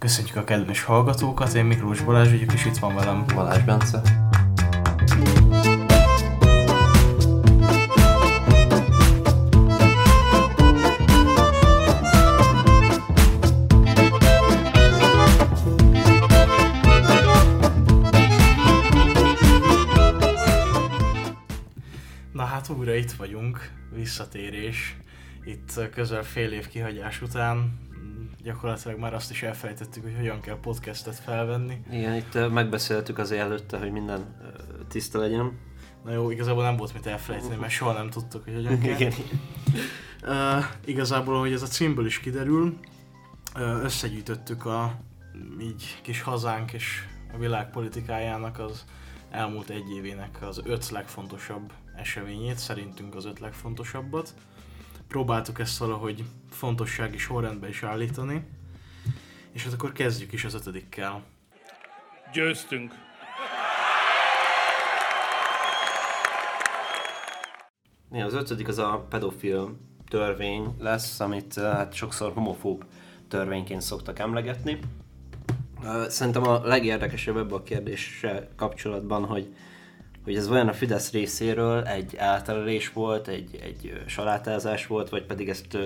Köszönjük a kedves hallgatókat, én Miklós Balázs vagyok, és itt van velem Balázs Bence. Na hát újra itt vagyunk, visszatérés. Itt közel fél év kihagyás után gyakorlatilag már azt is elfelejtettük, hogy hogyan kell podcastet felvenni. Igen, itt megbeszéltük azért előtte, hogy minden tiszta legyen. Na jó, igazából nem volt mit elfelejteni, mert soha nem tudtuk, hogy hogyan kell. Igen. Uh, igazából, hogy ez a címből is kiderül, összegyűjtöttük a így kis hazánk és a világ politikájának az elmúlt egy évének az öt legfontosabb eseményét, szerintünk az öt legfontosabbat. Próbáltuk ezt valahogy fontossági sorrendbe is állítani, és hát akkor kezdjük is az ötödikkel. Győztünk! Igen, az ötödik az a pedofil törvény lesz, amit ö, hát sokszor homofób törvényként szoktak emlegetni. Ö, Szerintem a legérdekesebb ebben a kérdéssel kapcsolatban, hogy, hogy ez olyan a Fidesz részéről egy elterelés volt, egy, egy salátázás volt, vagy pedig ezt,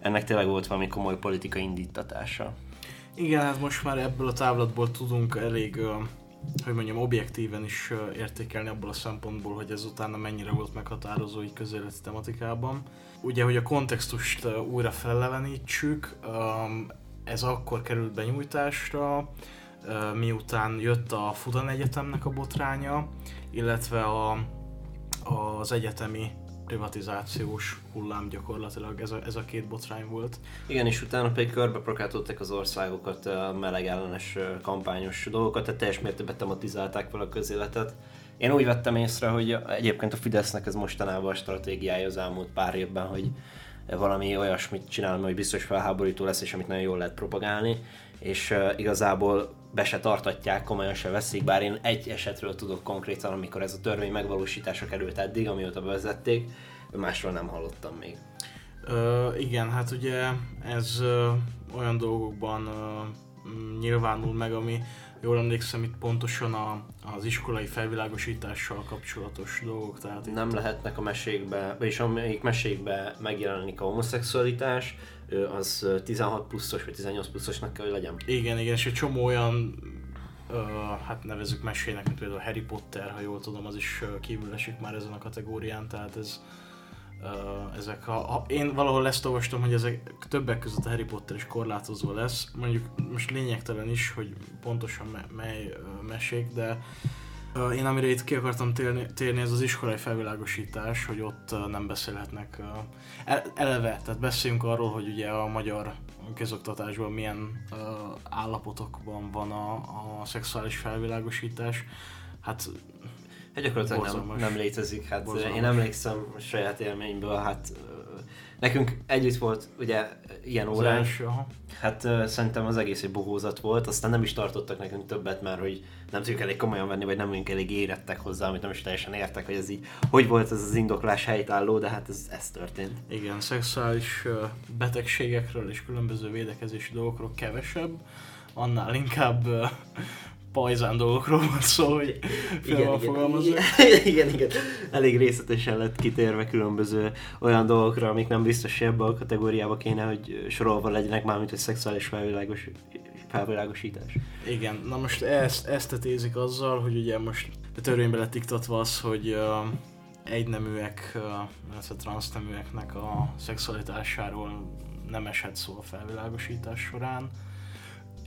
ennek tényleg volt valami komoly politikai indítatása. Igen, hát most már ebből a távlatból tudunk elég, hogy mondjam, objektíven is értékelni abból a szempontból, hogy ez utána mennyire volt meghatározó így közéleti tematikában. Ugye, hogy a kontextust újra felelevenítsük, ez akkor került benyújtásra, miután jött a Fudan Egyetemnek a botránya, illetve a, az egyetemi privatizációs hullám gyakorlatilag, ez a, ez a két botrány volt. Igen, és utána pedig körbeprokátolták az országokat meleg ellenes kampányos dolgokat, tehát teljes mértékben tematizálták fel a közéletet. Én úgy vettem észre, hogy egyébként a Fidesznek ez mostanában a stratégiája az elmúlt pár évben, hogy valami olyasmit csinál, hogy biztos felháborító lesz, és amit nagyon jól lehet propagálni, és igazából be se tartatják, komolyan se veszik, bár én egy esetről tudok konkrétan, amikor ez a törvény megvalósításra került eddig, amióta bevezették, másról nem hallottam még. Ö, igen, hát ugye ez ö, olyan dolgokban ö, m, nyilvánul meg, ami jól emlékszem itt pontosan a, az iskolai felvilágosítással kapcsolatos dolgok. Tehát itt, nem lehetnek a mesékbe, vagyis amelyik mesékbe megjelenik a homoszexualitás, az ö, 16 pluszos vagy 18 pluszosnak kell, hogy legyen. Igen, igen, és egy csomó olyan, ö, hát nevezük mesének, mint például Harry Potter, ha jól tudom, az is kívül esik már ezen a kategórián, tehát ez ö, ezek, ha, ha én valahol ezt olvastam, hogy ezek többek között a Harry Potter is korlátozva lesz, mondjuk most lényegtelen is, hogy pontosan me, mely ö, mesék, de én amire itt ki akartam térni, térni, ez az iskolai felvilágosítás, hogy ott nem beszélhetnek el- eleve, tehát beszéljünk arról, hogy ugye a magyar közoktatásban milyen állapotokban van a, a szexuális felvilágosítás. Hát Hát gyakorlatilag nem, Borzalmas. nem létezik. Hát Borzalmas. én emlékszem a saját élményből, hát nekünk együtt volt ugye ilyen aha. hát ö, szerintem az egész egy bohózat volt, aztán nem is tartottak nekünk többet már, hogy nem tudjuk elég komolyan venni, vagy nem vagyunk elég érettek hozzá, amit nem is teljesen értek, hogy ez így, hogy volt ez az indoklás helytálló, de hát ez, ez történt. Igen, szexuális ö, betegségekről és különböző védekezési dolgokról kevesebb, annál inkább ö, pajzán dolgokról van szó, hogy fogalmazok. igen, igen, igen. Elég részletesen lett kitérve különböző olyan dolgokra, amik nem biztos, hogy ebbe a kategóriába kéne, hogy sorolva legyenek, mármint hogy szexuális felvilágos, felvilágosítás. Igen, na most ezt, ezt tetézik azzal, hogy ugye most a törvénybe lett iktatva az, hogy uh, egyneműek, uh, illetve transzneműeknek a szexualitásáról nem eshet szó a felvilágosítás során.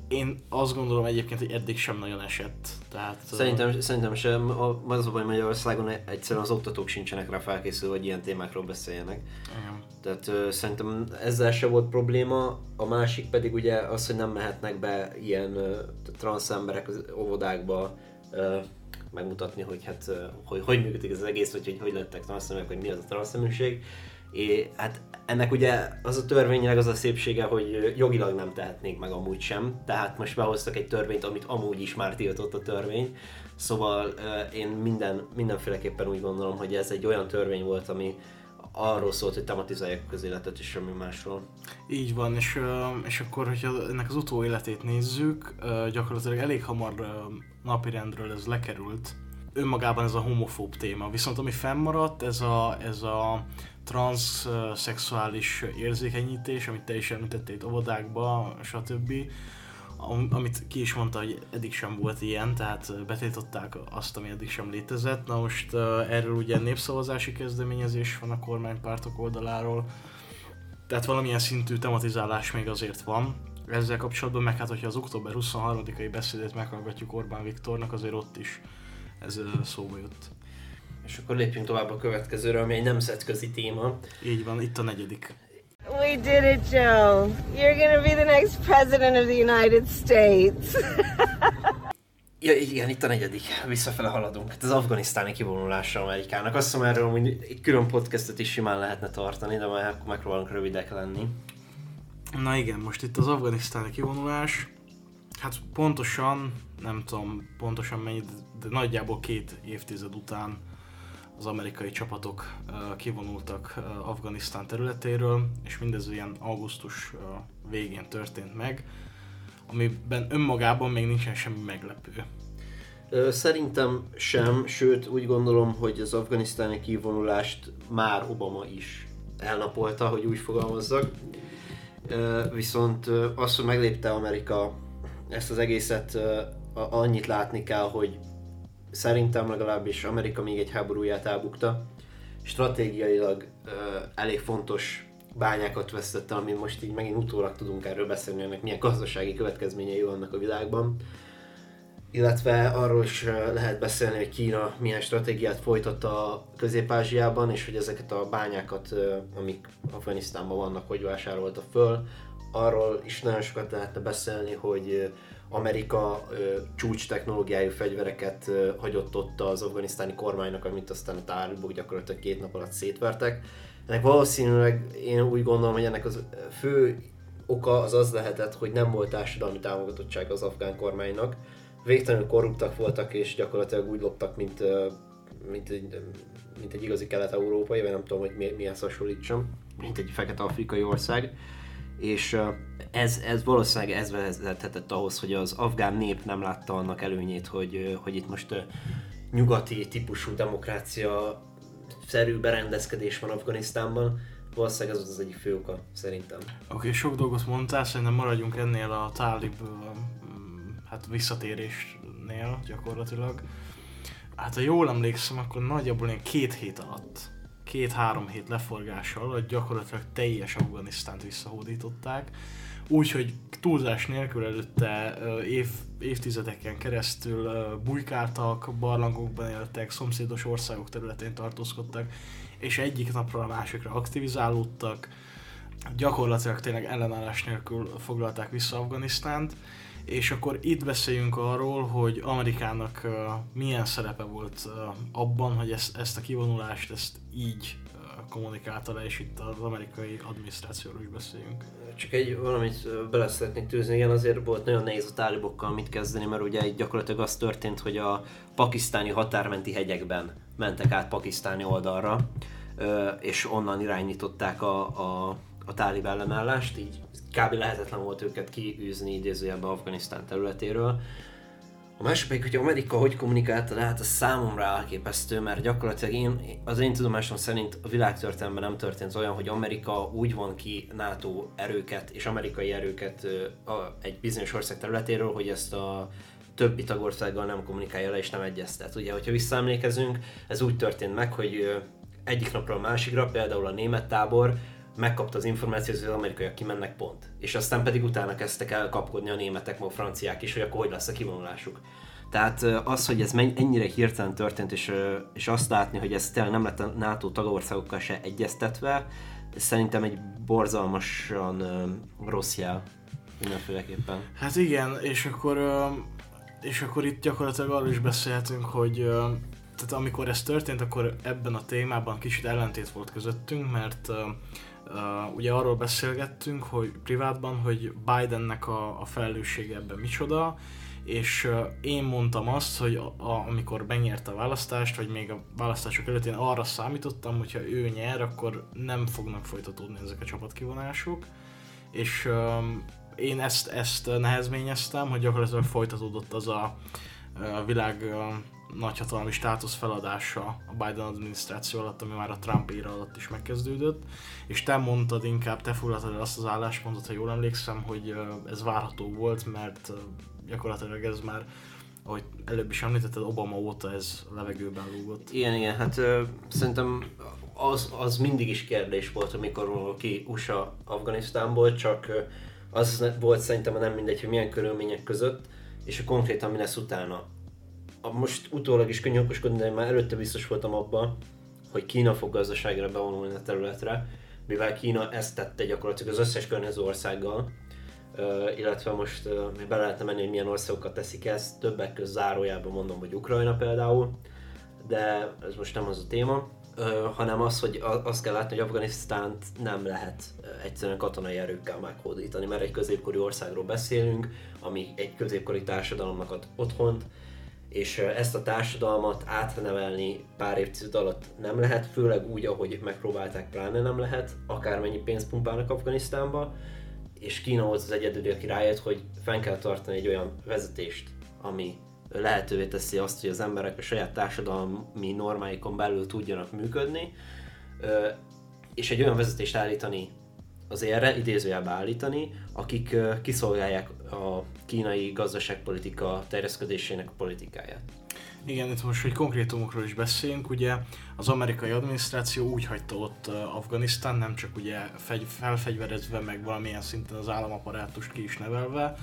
Én azt gondolom egyébként, hogy eddig sem nagyon esett. Tehát, Szerintem, szerintem sem, a- az a baj Magyarországon egyszerűen az oktatók sincsenek rá felkészülve, hogy ilyen témákról beszéljenek. igen. Tehát ö, szerintem ezzel se volt probléma, a másik pedig ugye az, hogy nem mehetnek be ilyen ö, transz emberek az óvodákba megmutatni, hogy hát hogy, hogy működik ez az egész, vagy hogy hogy lettek transzneműek, hogy mi az a transzneműség. É, hát ennek ugye az a törvényileg az a szépsége, hogy jogilag nem tehetnék meg amúgy sem, tehát most behoztak egy törvényt, amit amúgy is már tiltott a törvény, szóval én minden, mindenféleképpen úgy gondolom, hogy ez egy olyan törvény volt, ami arról szólt, hogy tematizálják a közéletet és semmi másról. Így van, és, és akkor, hogyha ennek az utóéletét nézzük, ö, gyakorlatilag elég hamar napirendről ez lekerült. Önmagában ez a homofób téma, viszont ami fennmaradt, ez a, ez a transzexuális érzékenyítés, amit te is említettél itt óvodákba, stb. Am- amit ki is mondta, hogy eddig sem volt ilyen, tehát betiltották azt, ami eddig sem létezett. Na most erről ugye népszavazási kezdeményezés van a kormánypártok oldaláról, tehát valamilyen szintű tematizálás még azért van. Ezzel kapcsolatban meg hát, hogyha az október 23-ai beszédét meghallgatjuk Orbán Viktornak, azért ott is ez szóba jött. És akkor lépjünk tovább a következőre, ami egy nemzetközi téma. Így van, itt a negyedik. We did it, Joe. You're gonna be the next president of the United States. Ja, igen, itt a negyedik. Visszafele haladunk. Hát az afganisztáni kivonulása Amerikának. Azt hiszem erről hogy egy külön podcastet is simán lehetne tartani, de majd akkor megpróbálunk rövidek lenni. Na igen, most itt az afganisztáni kivonulás, hát pontosan, nem tudom pontosan mennyit, de nagyjából két évtized után az amerikai csapatok kivonultak Afganisztán területéről, és mindez ilyen augusztus végén történt meg, amiben önmagában még nincsen semmi meglepő. Szerintem sem, sőt úgy gondolom, hogy az afganisztáni kivonulást már Obama is elnapolta, hogy úgy fogalmazzak. Viszont az, hogy meglépte Amerika ezt az egészet, annyit látni kell, hogy szerintem legalábbis Amerika még egy háborúját elbukta. Stratégiailag ö, elég fontos bányákat vesztette, amin most így megint utólag tudunk erről beszélni, ennek milyen gazdasági következményei vannak a világban illetve arról is lehet beszélni, hogy Kína milyen stratégiát folytat a Közép-Ázsiában, és hogy ezeket a bányákat, amik Afganisztánban vannak, hogy vásárolta föl. Arról is nagyon sokat lehetne beszélni, hogy Amerika ö, csúcs technológiájú fegyvereket ö, hagyott ott az afganisztáni kormánynak, amit aztán a tálibok gyakorlatilag két nap alatt szétvertek. Ennek valószínűleg én úgy gondolom, hogy ennek az fő oka az az lehetett, hogy nem volt társadalmi támogatottság az afgán kormánynak, végtelenül korruptak voltak, és gyakorlatilag úgy loptak, mint, mint, egy, mint egy igazi kelet-európai, vagy nem tudom, hogy mi, mihez hasonlítsam, mint egy fekete-afrikai ország. És ez, ez valószínűleg ez vezethetett ahhoz, hogy az afgán nép nem látta annak előnyét, hogy, hogy itt most nyugati típusú demokrácia szerű berendezkedés van Afganisztánban. Valószínűleg ez az egyik fő oka, szerintem. Oké, okay, sok dolgot mondtál, szerintem maradjunk ennél a tálib mm, hát visszatérésnél gyakorlatilag. Hát ha jól emlékszem, akkor nagyjából ilyen két hét alatt, két-három hét leforgása alatt gyakorlatilag teljes Afganisztánt visszahódították. Úgyhogy túlzás nélkül előtte év, évtizedeken keresztül bujkáltak, barlangokban éltek, szomszédos országok területén tartózkodtak, és egyik napról a másikra aktivizálódtak gyakorlatilag tényleg ellenállás nélkül foglalták vissza Afganisztánt, és akkor itt beszéljünk arról, hogy Amerikának milyen szerepe volt abban, hogy ezt, ezt a kivonulást ezt így kommunikálta le, és itt az amerikai adminisztrációról is beszéljünk. Csak egy valamit bele szeretnék tűzni, igen, azért volt nagyon nehéz a tálibokkal mit kezdeni, mert ugye itt gyakorlatilag az történt, hogy a pakisztáni határmenti hegyekben mentek át pakisztáni oldalra, és onnan irányították a, a, a tálib ellenállást, így kb. lehetetlen volt őket kiűzni idézőjelben Afganisztán területéről. A másik pedig, hogy Amerika hogy kommunikálta le, hát az számomra elképesztő, mert gyakorlatilag én, az én tudomásom szerint a világtörténelemben nem történt olyan, hogy Amerika úgy von ki NATO erőket és amerikai erőket egy bizonyos ország területéről, hogy ezt a többi tagországgal nem kommunikálja le és nem egyeztet. Ugye, hogyha visszaemlékezünk, ez úgy történt meg, hogy egyik napról a másikra, például a német tábor megkapta az információt, hogy az amerikaiak kimennek pont. És aztán pedig utána kezdtek el kapkodni a németek, meg a franciák is, hogy akkor hogy lesz a kivonulásuk. Tehát az, hogy ez ennyire hirtelen történt, és, és azt látni, hogy ez tényleg nem lett a NATO tagországokkal se egyeztetve, ez szerintem egy borzalmasan rossz jel mindenféleképpen. Hát igen, és akkor, és akkor itt gyakorlatilag arról is beszélhetünk, hogy tehát amikor ez történt, akkor ebben a témában kicsit ellentét volt közöttünk, mert Uh, ugye arról beszélgettünk, hogy privátban, hogy Bidennek a, a felelőssége ebben micsoda, és uh, én mondtam azt, hogy a, a, amikor megnyerte a választást, vagy még a választások előtt én arra számítottam, hogyha ő nyer, akkor nem fognak folytatódni ezek a csapatkivonások, és um, én ezt, ezt nehezményeztem, hogy gyakorlatilag folytatódott az a, a világ nagyhatalmi státusz feladása a Biden adminisztráció alatt, ami már a Trump éra alatt is megkezdődött, és te mondtad inkább, te foglaltad el azt az álláspontot, ha jól emlékszem, hogy ez várható volt, mert gyakorlatilag ez már ahogy előbb is említetted, Obama óta ez levegőben lúgott. Igen, igen, hát ö, szerintem az, az mindig is kérdés volt, amikor ki USA Afganisztánból, csak az volt szerintem nem mindegy, hogy milyen körülmények között, és a konkrétan mi lesz utána. Most utólag is könnyű okoskodni, de már előtte biztos voltam abban, hogy Kína fog gazdaságra bevonulni a területre, mivel Kína ezt tette gyakorlatilag az összes környező országgal, illetve most még bele lehetne menni, hogy milyen országokat teszik ezt, többek között zárójában mondom, hogy Ukrajna például, de ez most nem az a téma hanem az, hogy azt kell látni, hogy Afganisztánt nem lehet egyszerűen katonai erőkkel meghódítani, mert egy középkori országról beszélünk, ami egy középkori társadalomnak ad otthont, és ezt a társadalmat átnevelni pár évtized alatt nem lehet, főleg úgy, ahogy megpróbálták, pláne nem lehet, akármennyi pénzt pumpálnak Afganisztánba, és Kína volt az egyedüli, aki rájött, hogy fenn kell tartani egy olyan vezetést, ami lehetővé teszi azt, hogy az emberek a saját társadalmi normáikon belül tudjanak működni, és egy olyan vezetést állítani az érre, idézőjelbe állítani, akik kiszolgálják a kínai gazdaságpolitika terjeszkedésének a politikáját. Igen, itt most, hogy konkrétumokról is beszéljünk, ugye az amerikai adminisztráció úgy hagyta ott Afganisztán, nem csak ugye felfegyverezve, meg valamilyen szinten az államaparátust ki is nevelve,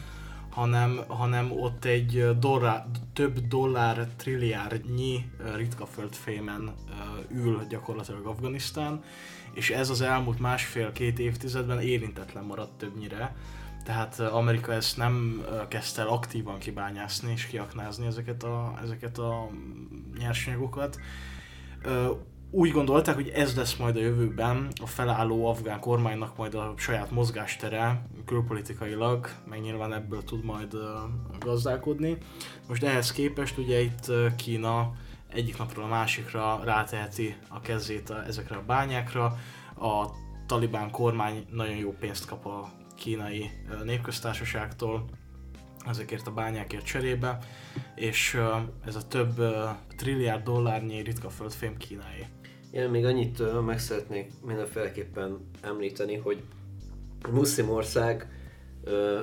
hanem, hanem ott egy dollár, több dollár trilliárdnyi ritka földfémen ül gyakorlatilag Afganisztán, és ez az elmúlt másfél-két évtizedben érintetlen maradt többnyire. Tehát Amerika ezt nem kezdte el aktívan kibányászni és kiaknázni ezeket a, ezeket a nyersanyagokat úgy gondolták, hogy ez lesz majd a jövőben a felálló afgán kormánynak majd a saját mozgástere külpolitikailag, meg nyilván ebből tud majd gazdálkodni. Most ehhez képest ugye itt Kína egyik napról a másikra ráteheti a kezét ezekre a bányákra. A talibán kormány nagyon jó pénzt kap a kínai népköztársaságtól ezekért a bányákért cserébe, és ez a több trilliárd dollárnyi ritka földfém kínai. Én még annyit meg szeretnék mindenféleképpen említeni, hogy muszlim ország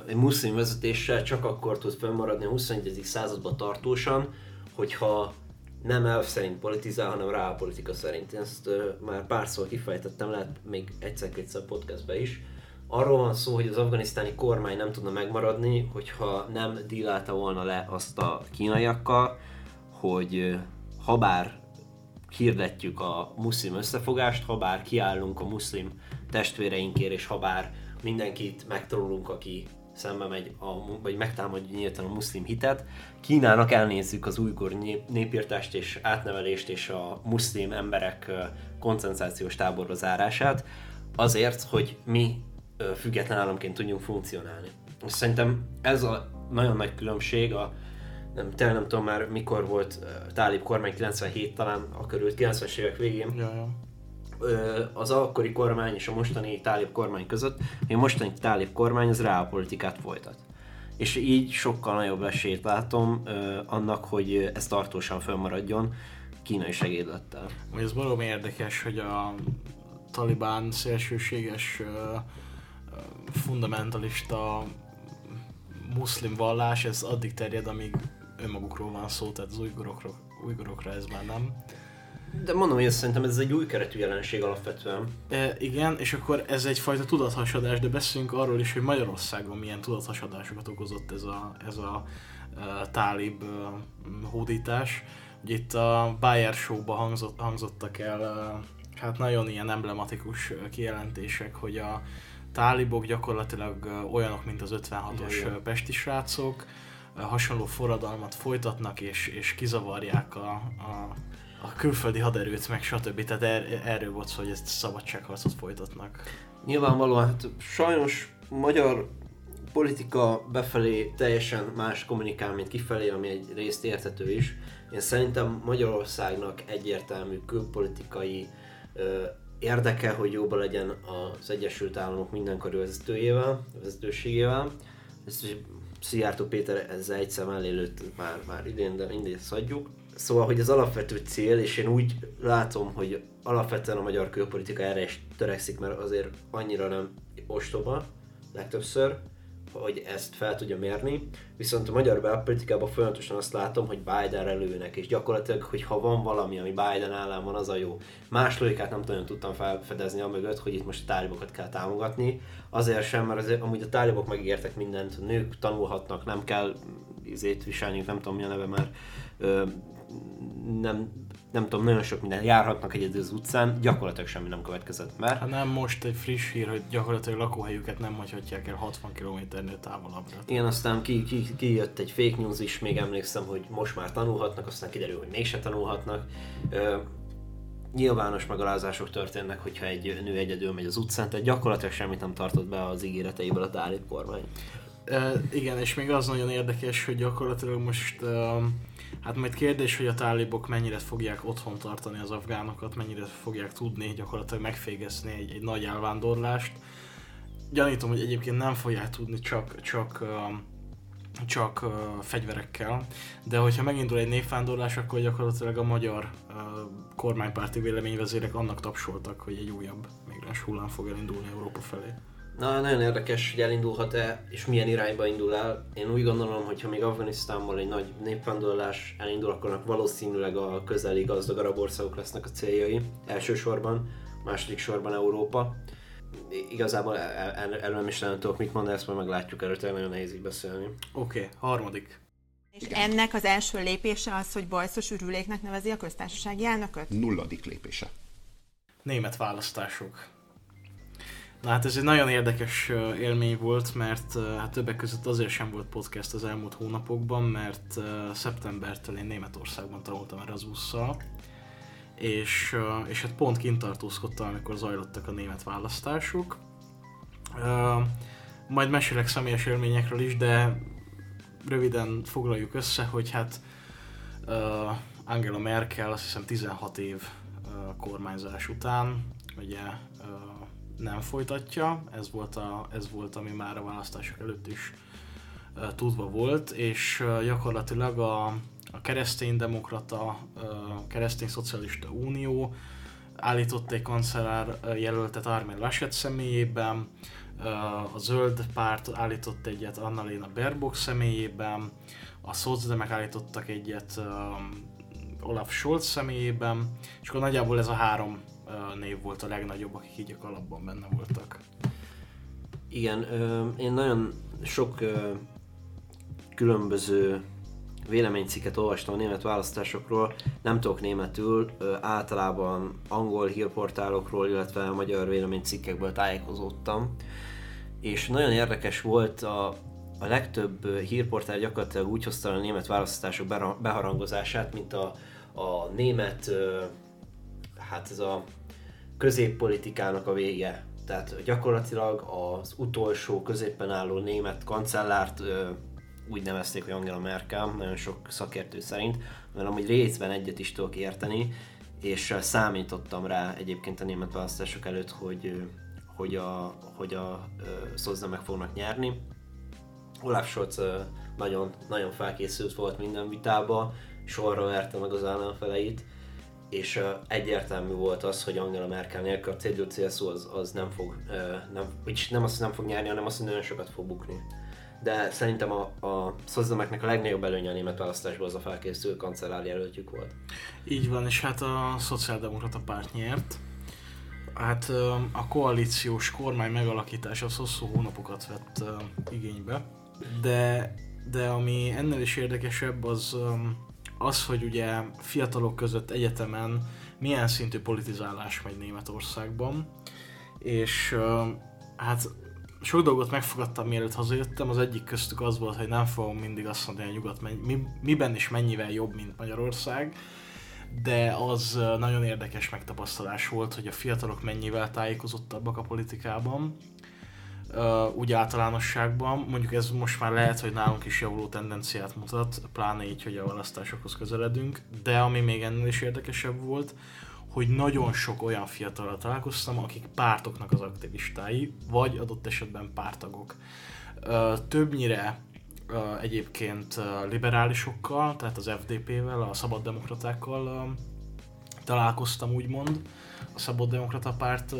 egy muszlim vezetéssel csak akkor tud fennmaradni a 21. században tartósan, hogyha nem elv szerint politizál, hanem reálpolitika szerint. Én ezt már párszor kifejtettem, lehet még egyszer-kétszer podcastbe is. Arról van szó, hogy az afganisztáni kormány nem tudna megmaradni, hogyha nem dílálta volna le azt a kínaiakkal, hogy habár hirdetjük a muszlim összefogást, ha bár kiállunk a muszlim testvéreinkért, és ha bár mindenkit megtrollunk, aki szembe megy, a, vagy megtámadja nyíltan a muszlim hitet. Kínának elnézzük az újkor népírtást és átnevelést és a muszlim emberek koncentrációs táborba zárását, azért, hogy mi független államként tudjunk funkcionálni. És szerintem ez a nagyon nagy különbség a nem, tényleg nem tudom már mikor volt Tálib kormány, 97 talán, a körül 90-es évek végén. Ja, ja. Az akkori kormány és a mostani Tálib kormány között, a mostani Tálib kormány az reálpolitikát folytat. És így sokkal nagyobb esélyt látom annak, hogy ez tartósan fönnmaradjon kínai segédlettel. Ez valami érdekes, hogy a talibán szélsőséges uh, fundamentalista muszlim vallás, ez addig terjed, amíg önmagukról van szó, tehát az ujgurokra, ujgurokra ez már nem. De mondom, hogy szerintem ez egy új keretű jelenség alapvetően. E, igen, és akkor ez egyfajta tudathasadás, de beszéljünk arról is, hogy Magyarországon milyen tudathasadásokat okozott ez a, ez a e, tálib e, hódítás. Ugye itt a Bayer Show-ba hangzott, hangzottak el e, hát nagyon ilyen emblematikus kijelentések, hogy a tálibok gyakorlatilag olyanok, mint az 56-os pesti srácok, hasonló forradalmat folytatnak és, és kizavarják a, a, a külföldi haderőt, meg stb. Tehát er, erről volt szó, hogy ezt szabadságharcot folytatnak. Nyilvánvalóan, hát sajnos magyar politika befelé teljesen más kommunikál, mint kifelé, ami egy részt érthető is. Én szerintem Magyarországnak egyértelmű külpolitikai ö, érdeke, hogy jobban legyen az Egyesült Államok mindenkori vezetőjével, vezetőségével. Ezt Szijjártó Péter ezzel egyszer mellé lőtt már, már idén, de mindig ezt. Szóval, hogy az alapvető cél, és én úgy látom, hogy alapvetően a magyar külpolitika erre is törekszik, mert azért annyira nem ostoba legtöbbször, hogy ezt fel tudja mérni. Viszont a magyar belpolitikában folyamatosan azt látom, hogy Biden lőnek, és gyakorlatilag, hogy ha van valami, ami Biden ellen van, az a jó. Más logikát nem nagyon tudtam felfedezni a mögött, hogy itt most a tálibokat kell támogatni. Azért sem, mert azért, amúgy a tálibok megígértek mindent, nők tanulhatnak, nem kell izét viselni, nem tudom mi a neve már, ö, nem, nem tudom, nagyon sok minden, járhatnak egyedül az utcán, gyakorlatilag semmi nem következett mert Hát nem most egy friss hír, hogy gyakorlatilag lakóhelyüket nem hagyhatják el 60 km-nél távolabbra. Igen, aztán ki, ki, ki, jött egy fake news is, még emlékszem, hogy most már tanulhatnak, aztán kiderül, hogy mégse tanulhatnak. Ö, nyilvános megalázások történnek, hogyha egy nő egyedül megy az utcán, tehát gyakorlatilag semmit nem tartott be az ígéreteiből a Dálit kormány. E, igen, és még az nagyon érdekes, hogy gyakorlatilag most Hát majd kérdés, hogy a tálibok mennyire fogják otthon tartani az afgánokat, mennyire fogják tudni gyakorlatilag megfégezni egy, egy nagy elvándorlást. Gyanítom, hogy egyébként nem fogják tudni csak, csak, csak uh, fegyverekkel, de hogyha megindul egy népvándorlás, akkor gyakorlatilag a magyar uh, kormánypárti véleményvezérek annak tapsoltak, hogy egy újabb migráns hullám fog elindulni Európa felé. Na, nagyon érdekes, hogy elindulhat-e, és milyen irányba indul el. Én úgy gondolom, hogy ha még Afganisztánból egy nagy népvándorlás elindul, akkor valószínűleg a közeli gazdag arab országok lesznek a céljai, elsősorban, második sorban Európa. Igazából erről nem is nem tudok mit mondani, ezt majd meglátjuk, erről nagyon nehéz így beszélni. Oké, okay, harmadik. És Igen. ennek az első lépése az, hogy bajszos ürüléknek nevezi a köztársasági elnököt? Nulladik lépése. Német választások. Na hát ez egy nagyon érdekes élmény volt, mert hát többek között azért sem volt podcast az elmúlt hónapokban, mert szeptembertől én Németországban tanultam Erasmusszal, és, és hát pont kint tartózkodtam, amikor zajlottak a német választások. Majd mesélek személyes élményekről is, de röviden foglaljuk össze, hogy hát Angela Merkel azt hiszem 16 év kormányzás után ugye nem folytatja, ez volt, a, ez volt ami már a választások előtt is uh, tudva volt, és uh, gyakorlatilag a, a kereszténydemokrata, uh, keresztény szocialista unió állított egy kancellár jelöltet Armin Laschet személyében, a zöld párt állított egyet Annalena Baerbock személyében, a szocdemek állítottak egyet Olaf Scholz személyében, és akkor nagyjából ez a három név volt a legnagyobb, akik így a kalapban benne voltak. Igen, én nagyon sok különböző véleménycikket olvastam a német választásokról, nem tudok németül, általában angol hírportálokról, illetve magyar véleménycikkekből tájékozódtam, és nagyon érdekes volt a, a legtöbb hírportál gyakorlatilag úgy hozta a német választások beharangozását, mint a, a német hát ez a középpolitikának a vége. Tehát gyakorlatilag az utolsó középen álló német kancellárt úgy nevezték, hogy Angela Merkel, nagyon sok szakértő szerint, mert amúgy részben egyet is tudok érteni, és számítottam rá egyébként a német választások előtt, hogy, hogy a, hogy a Szozda meg fognak nyerni. Olaf Scholz nagyon, nagyon felkészült volt minden vitába, sorra verte meg az ellenfeleit, és egyértelmű volt az, hogy Angela Merkel nélkül a CDU-CSU az, az nem fog, nem, vagyis nem azt, nem fog nyerni, hanem azt, hogy nagyon sokat fog bukni. De szerintem a, a Szozdemeknek a legnagyobb előnye a német választásból az a felkészülő kancellár jelöltjük volt. Így van, és hát a szociáldemokrata párt nyert. Hát a koalíciós kormány megalakítása az hosszú hónapokat vett igénybe, de, de ami ennél is érdekesebb, az az, hogy ugye fiatalok között egyetemen milyen szintű politizálás megy Németországban, és hát sok dolgot megfogadtam, mielőtt hazajöttem, az egyik köztük az volt, hogy nem fogom mindig azt mondani, hogy nyugat mi, miben is mennyivel jobb, mint Magyarország, de az nagyon érdekes megtapasztalás volt, hogy a fiatalok mennyivel tájékozottabbak a politikában, Ö, úgy általánosságban. Mondjuk ez most már lehet, hogy nálunk is javuló tendenciát mutat, pláne így, hogy a választásokhoz közeledünk, de ami még ennél is érdekesebb volt, hogy nagyon sok olyan fiatalral találkoztam, akik pártoknak az aktivistái, vagy adott esetben pártagok. Ö, többnyire ö, egyébként ö, liberálisokkal, tehát az FDP-vel, a szabaddemokratákkal találkoztam úgymond, a szabaddemokrata párt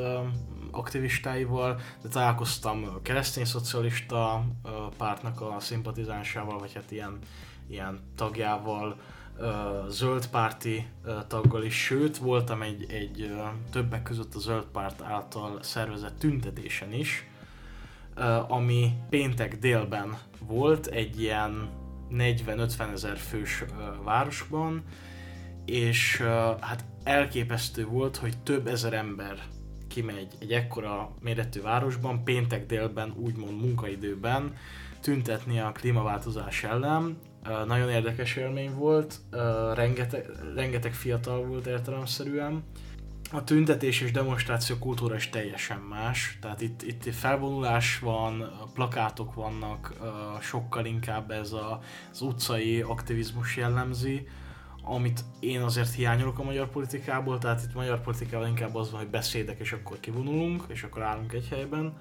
aktivistáival, de találkoztam keresztény szocialista pártnak a szimpatizánsával, vagy hát ilyen, ilyen tagjával, ö, zöld párti ö, taggal is, sőt voltam egy, egy többek között a zöld párt által szervezett tüntetésen is, ami péntek délben volt egy ilyen 40-50 ezer fős városban, és hát elképesztő volt, hogy több ezer ember kimegy egy ekkora méretű városban, péntek délben, úgymond munkaidőben tüntetni a klímaváltozás ellen. Nagyon érdekes élmény volt, rengeteg, rengeteg fiatal volt értelemszerűen. A tüntetés és demonstráció kultúra is teljesen más, tehát itt, itt felvonulás van, plakátok vannak, sokkal inkább ez a, az utcai aktivizmus jellemzi, amit én azért hiányolok a magyar politikából, tehát itt magyar politikában inkább az van, hogy beszédek, és akkor kivonulunk, és akkor állunk egy helyben.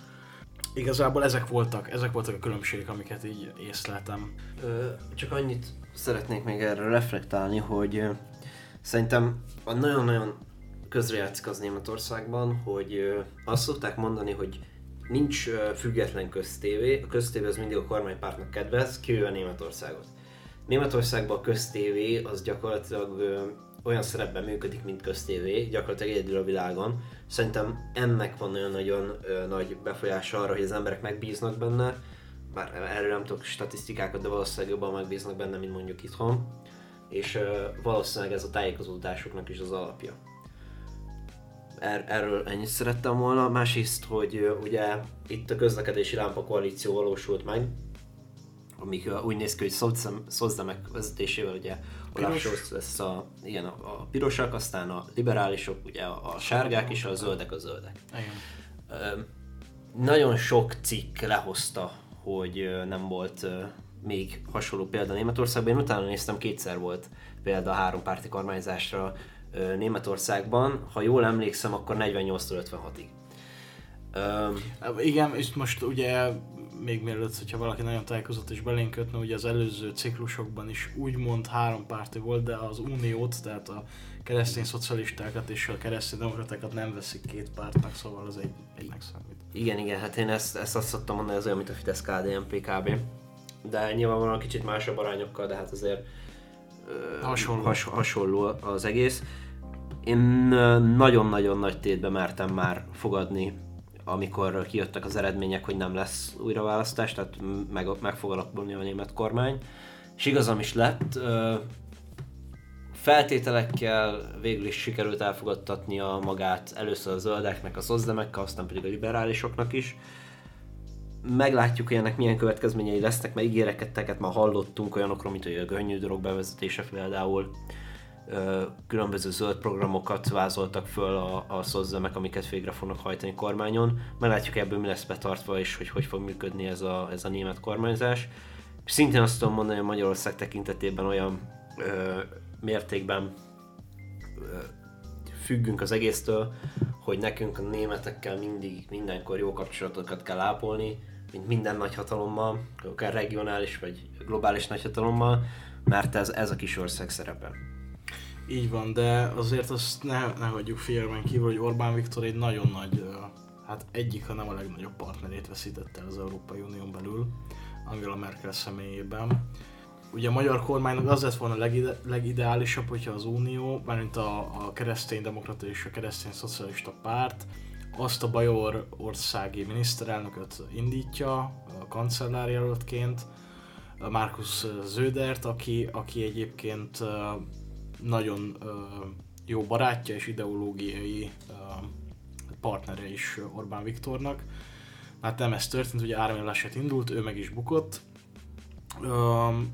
Igazából ezek voltak, ezek voltak a különbségek, amiket így észleltem. Csak annyit szeretnék még erre reflektálni, hogy szerintem nagyon-nagyon közrejátszik az Németországban, hogy azt szokták mondani, hogy nincs független köztévé, a köztévé az mindig a kormánypártnak kedvez, kivéve Németországot. Németországban a köztévé az gyakorlatilag ö, olyan szerepben működik, mint köztévé, gyakorlatilag egyedül a világon. Szerintem ennek van olyan nagyon ö, nagy befolyása arra, hogy az emberek megbíznak benne, bár erről nem tudok statisztikákat, de valószínűleg jobban megbíznak benne, mint mondjuk itthon. És ö, valószínűleg ez a tájékozódásuknak is az alapja. Er, erről ennyit szerettem volna. Másrészt, hogy ö, ugye itt a közlekedési lámpa koalíció valósult meg, amik úgy néz ki, hogy Szozdem- Szozdemek vezetésével ugye Olaf. Scholz lesz a, igen, a, a pirosak, aztán a liberálisok, ugye a, a sárgák és a zöldek a zöldek. Igen. Nagyon sok cikk lehozta, hogy nem volt még hasonló példa Németországban. Én utána néztem, kétszer volt példa a három párti kormányzásra Németországban. Ha jól emlékszem, akkor 48-tól 56-ig. Ö, Igen, és most ugye még mielőtt, hogyha valaki nagyon tájékozott és belénk kötne, ugye az előző ciklusokban is úgymond három párti volt, de az uniót, tehát a keresztény szocialistákat és a keresztény demokratákat nem veszik két pártnak, szóval az egy, egynek számít. igen, igen, hát én ezt, ezt azt szoktam mondani, ez olyan, mint a Fidesz KDNP kb. De nyilvánvalóan kicsit másabb arányokkal, de hát azért ö, Hasonló. Has, hasonló az egész. Én nagyon-nagyon nagy tétbe mertem már fogadni, amikor kijöttek az eredmények, hogy nem lesz újraválasztás, tehát meg, meg fog alakulni a német kormány. És igazam is lett, feltételekkel végül is sikerült elfogadtatni a magát először a zöldeknek, a szozdemekkel, aztán pedig a liberálisoknak is. Meglátjuk, hogy ennek milyen következményei lesznek, mert ígéreketeket már hallottunk olyanokról, mint hogy a könnyű drog bevezetése például. Különböző zöld programokat vázoltak föl a, a szozzemek, amiket végre fognak hajtani kormányon. Meglátjuk ebből mi lesz betartva, és hogy hogy fog működni ez a, ez a német kormányzás. Szintén azt tudom mondani, hogy Magyarország tekintetében olyan ö, mértékben ö, függünk az egésztől, hogy nekünk a németekkel mindig, mindenkor jó kapcsolatokat kell ápolni, mint minden nagyhatalommal, akár regionális vagy globális nagyhatalommal, mert ez, ez a kis ország szerepe. Így van, de azért azt ne, ne hagyjuk figyelmen kívül, hogy Orbán Viktor egy nagyon nagy, hát egyik, ha nem a legnagyobb partnerét veszítette az Európai Unión belül, Angela Merkel személyében. Ugye a magyar kormánynak az lett volna legide, legideálisabb, hogyha az Unió, mármint a, a keresztény demokrata és a keresztény szocialista párt azt a Bajor országi miniszterelnököt indítja, a kancellárjelöltként, Markus Zödert, aki, aki egyébként nagyon jó barátja és ideológiai partnere is Orbán Viktornak. Hát nem ez történt, ugye Laschet indult, ő meg is bukott,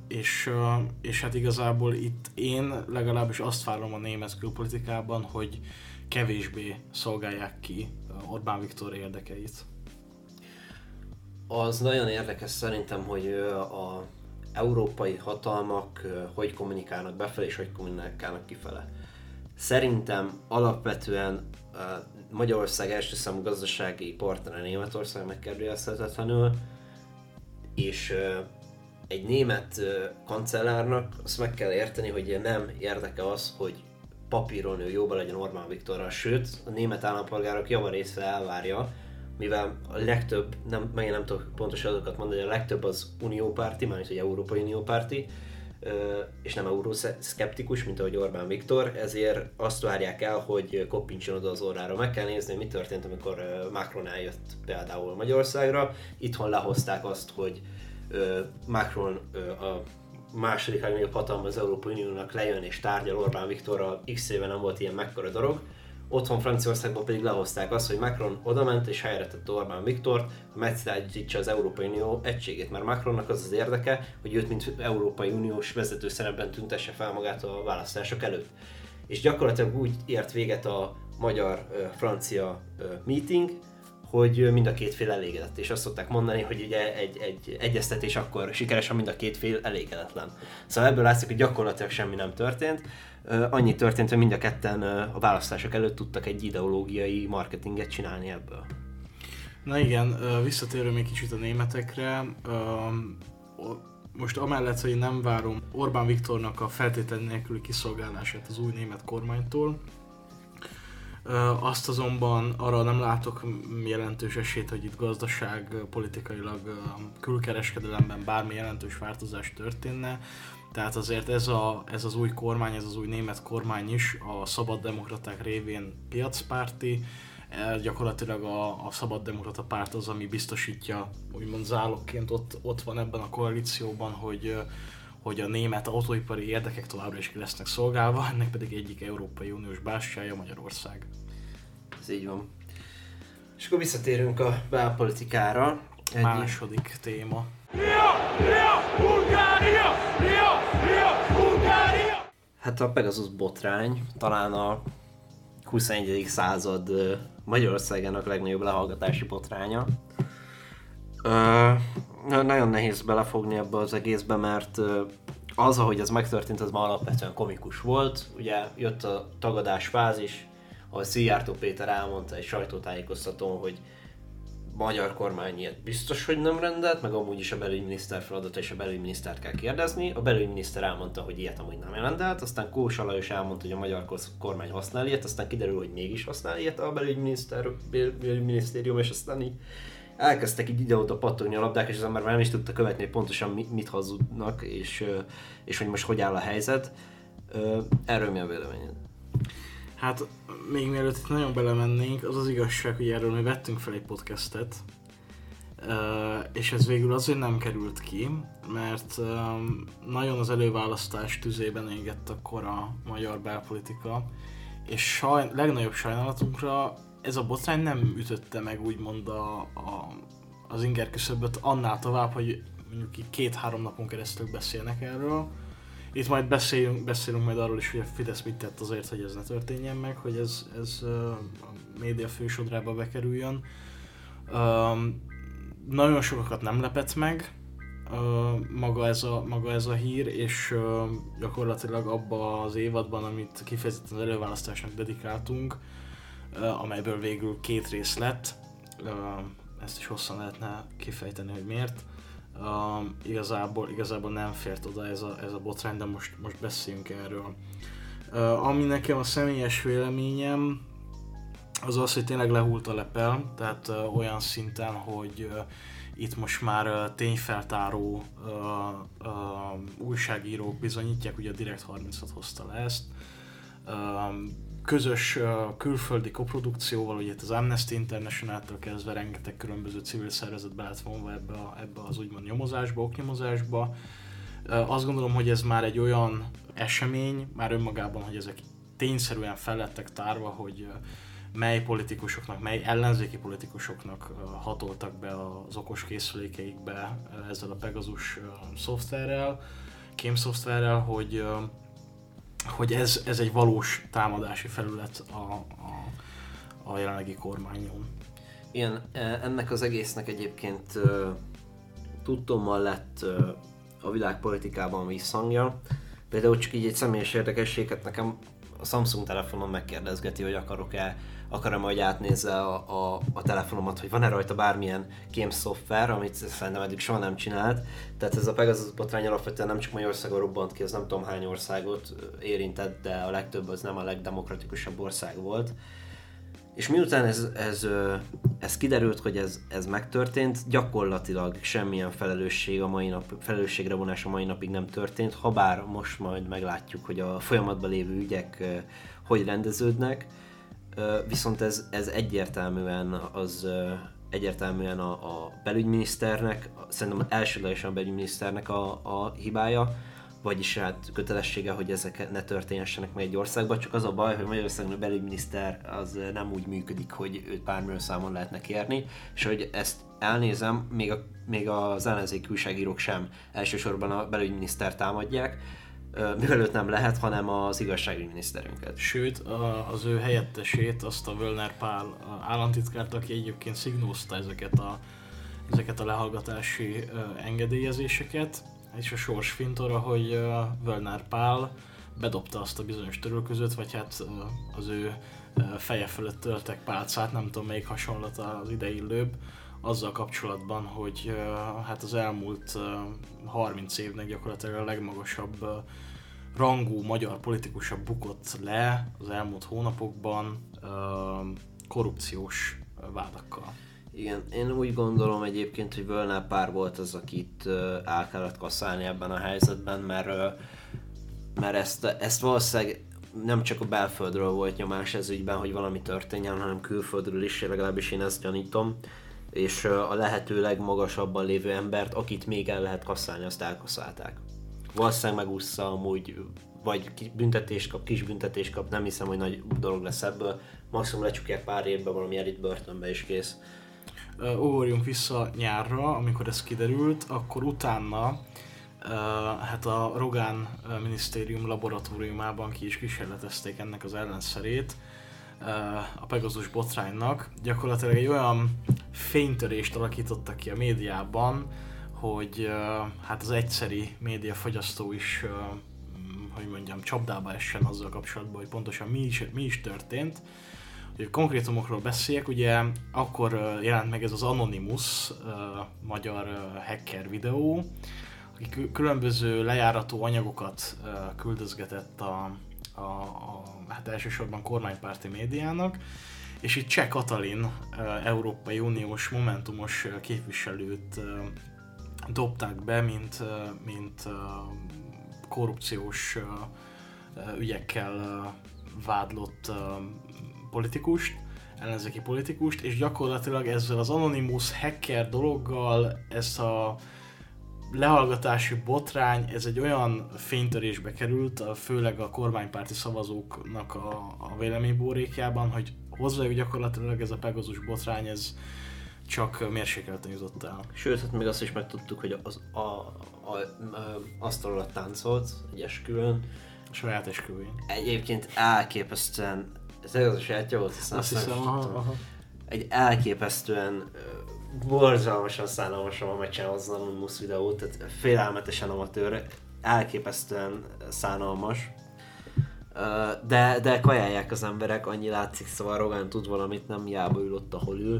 és, és hát igazából itt én legalábbis azt várom a német külpolitikában, hogy kevésbé szolgálják ki Orbán Viktor érdekeit. Az nagyon érdekes szerintem, hogy a európai hatalmak hogy kommunikálnak befelé és hogy kommunikálnak kifele. Szerintem alapvetően Magyarország első számú gazdasági partnere Németország megkérdőjelezhetetlenül, és egy német kancellárnak azt meg kell érteni, hogy nem érdeke az, hogy papíron ő jóba legyen Orbán Viktorral, sőt, a német állampolgárok javarészre elvárja, mivel a legtöbb, nem, meg nem tudok pontos adatokat mondani, a legtöbb az uniópárti, mármint hogy Európai Uniópárti, és nem euroszkeptikus, mint ahogy Orbán Viktor, ezért azt várják el, hogy koppincson oda az orrára. Meg kell nézni, mi történt, amikor Macron eljött például Magyarországra. Itthon lehozták azt, hogy Macron a második legnagyobb hatalma az Európai Uniónak lejön és tárgyal Orbán Viktorral, x éve nem volt ilyen mekkora dolog. Otthon Franciaországban pedig lehozták azt, hogy Macron odament és helyre tette Orbán Viktort, hogy megszállítsa az Európai Unió egységét, mert Macronnak az az érdeke, hogy őt mint Európai Uniós vezető szerepben tüntesse fel magát a választások előtt. És gyakorlatilag úgy ért véget a magyar-francia meeting, hogy mind a két fél elégedett, és azt szokták mondani, hogy ugye egy, egy egyeztetés akkor sikeres, ha mind a két fél elégedetlen. Szóval ebből látszik, hogy gyakorlatilag semmi nem történt. Annyi történt, hogy mind a ketten a választások előtt tudtak egy ideológiai marketinget csinálni ebből. Na igen, visszatérő még kicsit a németekre. Most amellett, hogy nem várom Orbán Viktornak a feltétlen nélküli kiszolgálását az új német kormánytól, Azt azonban arra nem látok jelentős esélyt, hogy itt gazdaság, politikailag, külkereskedelemben bármi jelentős változás történne. Tehát azért ez, a, ez az új kormány, ez az új német kormány is a szabaddemokraták révén piacpárti, gyakorlatilag a, a szabaddemokrata párt az, ami biztosítja, úgymond zálogként ott, ott van ebben a koalícióban, hogy, hogy a német autóipari érdekek továbbra is ki lesznek szolgálva, ennek pedig egyik Európai Uniós bástyája Magyarország. Ez így van. És akkor visszatérünk a belpolitikára. Egy Második téma. Hát a Pegasus botrány talán a 21. század Magyarországának legnagyobb lehallgatási botránya. Na- nagyon nehéz belefogni ebbe az egészbe, mert az, ahogy ez megtörtént, az már alapvetően komikus volt. Ugye jött a tagadás fázis, ahol Szijjártó Péter elmondta egy sajtótájékoztatón, hogy magyar kormány ilyet biztos, hogy nem rendelt, meg amúgy is a belügyminiszter feladata és a belügyminisztert kell kérdezni. A belügyminiszter elmondta, hogy ilyet amúgy nem rendelt, aztán Kósa Lajos elmondta, hogy a magyar kormány használ ilyet, aztán kiderül, hogy mégis használ ilyet a belügyminiszter, bel- belügyminisztérium, és aztán így elkezdtek így ide-oda pattogni a labdák, és az ember már nem is tudta követni, hogy pontosan mi- mit hazudnak, és, és hogy most hogy áll a helyzet. Erről mi a véleményed? Hát még mielőtt itt nagyon belemennénk, az az igazság, hogy erről mi vettünk fel egy podcastet, és ez végül azért nem került ki, mert nagyon az előválasztás tüzében égett akkor a magyar belpolitika, és saj, legnagyobb sajnálatunkra ez a botrány nem ütötte meg úgymond a, a, az inger küszöböt annál tovább, hogy mondjuk így két-három napon keresztül beszélnek erről. Itt majd beszélünk, beszélünk majd arról is, hogy a Fidesz mit tett azért, hogy ez ne történjen meg, hogy ez, ez a média fősodrába bekerüljön. Nagyon sokakat nem lepett meg maga, ez a, maga ez a hír, és ö, gyakorlatilag abba az évadban, amit kifejezetten az előválasztásnak dedikáltunk, amelyből végül két rész lett, ezt is hosszan lehetne kifejteni, hogy miért. Igazából, igazából nem fért oda ez a, ez a botrány, de most, most beszéljünk erről. Ami nekem a személyes véleményem, az az, hogy tényleg lehult a lepel, tehát olyan szinten, hogy itt most már uh, tényfeltáró uh, uh, újságírók bizonyítják, ugye a Direkt 36 hozta le ezt, uh, közös külföldi koprodukcióval, ugye itt az Amnesty International-től kezdve rengeteg különböző civil szervezet be lett vonva ebbe, a, ebbe az úgymond nyomozásba, oknyomozásba. Azt gondolom, hogy ez már egy olyan esemény, már önmagában, hogy ezek tényszerűen fellettek tárva, hogy mely politikusoknak, mely ellenzéki politikusoknak hatoltak be az okos készülékeikbe ezzel a Pegasus szoftverrel, kém szoftverrel, hogy, hogy ez, ez egy valós támadási felület a, a, a jelenlegi kormányon. Igen, e, ennek az egésznek egyébként tudtommal lett a világpolitikában visszhangja. Például csak így egy személyes érdekességet nekem a Samsung telefonon megkérdezgeti, hogy akarok-e, akarom, hogy átnézze a, a, a telefonomat, hogy van-e rajta bármilyen kém szoftver, amit szerintem eddig soha nem csinált. Tehát ez a Pegasus botrány alapvetően nem csak Magyarországon robbant ki, ez nem tudom hány országot érintett, de a legtöbb az nem a legdemokratikusabb ország volt. És miután ez, ez, ez kiderült, hogy ez, ez megtörtént, gyakorlatilag semmilyen felelősség a mai nap, felelősségre vonás a mai napig nem történt, ha bár most majd meglátjuk, hogy a folyamatban lévő ügyek hogy rendeződnek, viszont ez, ez egyértelműen az egyértelműen a, a belügyminiszternek, szerintem elsődlegesen a belügyminiszternek a, a hibája, vagyis hát kötelessége, hogy ezek ne történhessenek meg egy országban, csak az a baj, hogy Magyarországon a belügyminiszter az nem úgy működik, hogy őt bármiről számon lehetne kérni, és hogy ezt elnézem, még, a, még az ellenzéki újságírók sem elsősorban a belügyminiszter támadják, mivel őt nem lehet, hanem az igazságügyminiszterünket. Sőt, az ő helyettesét, azt a Völner Pál államtitkárt, aki egyébként szignózta ezeket a, ezeket a lehallgatási engedélyezéseket, és a sors fintora, hogy ö, Völner Pál bedobta azt a bizonyos törölközőt, vagy hát ö, az ő ö, feje fölött töltek pálcát, nem tudom melyik hasonlat az ideillőbb, azzal kapcsolatban, hogy ö, hát az elmúlt ö, 30 évnek gyakorlatilag a legmagasabb ö, rangú magyar politikusa bukott le az elmúlt hónapokban korrupciós vádakkal. Igen, én úgy gondolom egyébként, hogy Völner pár volt az, akit ö, el kellett kasszálni ebben a helyzetben, mert, mert ezt, ezt valószínűleg nem csak a belföldről volt nyomás ez ügyben, hogy valami történjen, hanem külföldről is, legalábbis én ezt gyanítom. És a lehető legmagasabban lévő embert, akit még el lehet kasszálni, azt elkasszálták. Valószínűleg megúszza amúgy, vagy büntetést kap, kis büntetést kap, nem hiszem, hogy nagy dolog lesz ebből. Maximum lecsukják pár évbe valami elit börtönbe és kész. Ö, Ugorjunk vissza nyárra, amikor ez kiderült, akkor utána hát a Rogán minisztérium laboratóriumában ki is kísérletezték ennek az ellenszerét, ö, a Pegasus botránynak. Gyakorlatilag egy olyan fénytörést alakítottak ki a médiában, hogy hát az egyszeri médiafogyasztó is, hogy mondjam, csapdába essen azzal kapcsolatban, hogy pontosan mi is, mi is történt. Hogy konkrétumokról beszéljek, ugye akkor jelent meg ez az Anonymous magyar hacker videó, aki kü- különböző lejárató anyagokat küldözgetett a, a, a hát elsősorban kormánypárti médiának, és itt Cseh Katalin, Európai Uniós Momentumos képviselőt dobták be, mint, mint korrupciós ügyekkel vádlott politikust, ellenzéki politikust, és gyakorlatilag ezzel az Anonymous hacker dologgal ezt a lehallgatási botrány, ez egy olyan fénytörésbe került, főleg a kormánypárti szavazóknak a, a véleménybórékjában, hogy hozzájuk gyakorlatilag ez a Pegasus botrány, ez csak mérsékelten jutott el. Sőt, hát még azt is megtudtuk, hogy az, a, a, a, a asztal alatt táncolt egy esküvőn. A saját esküvőjén. Egyébként elképesztően, ez az a sajátja volt, azt, Azt hiszem, aha, aha. Egy elképesztően borzalmasan szánalmasan van megcsinálva az Anonymous videót, tehát félelmetesen amatőr, elképesztően szánalmas. De, de kajálják az emberek, annyi látszik, szóval Rogán tud valamit, nem hiába ül ott, ahol ül.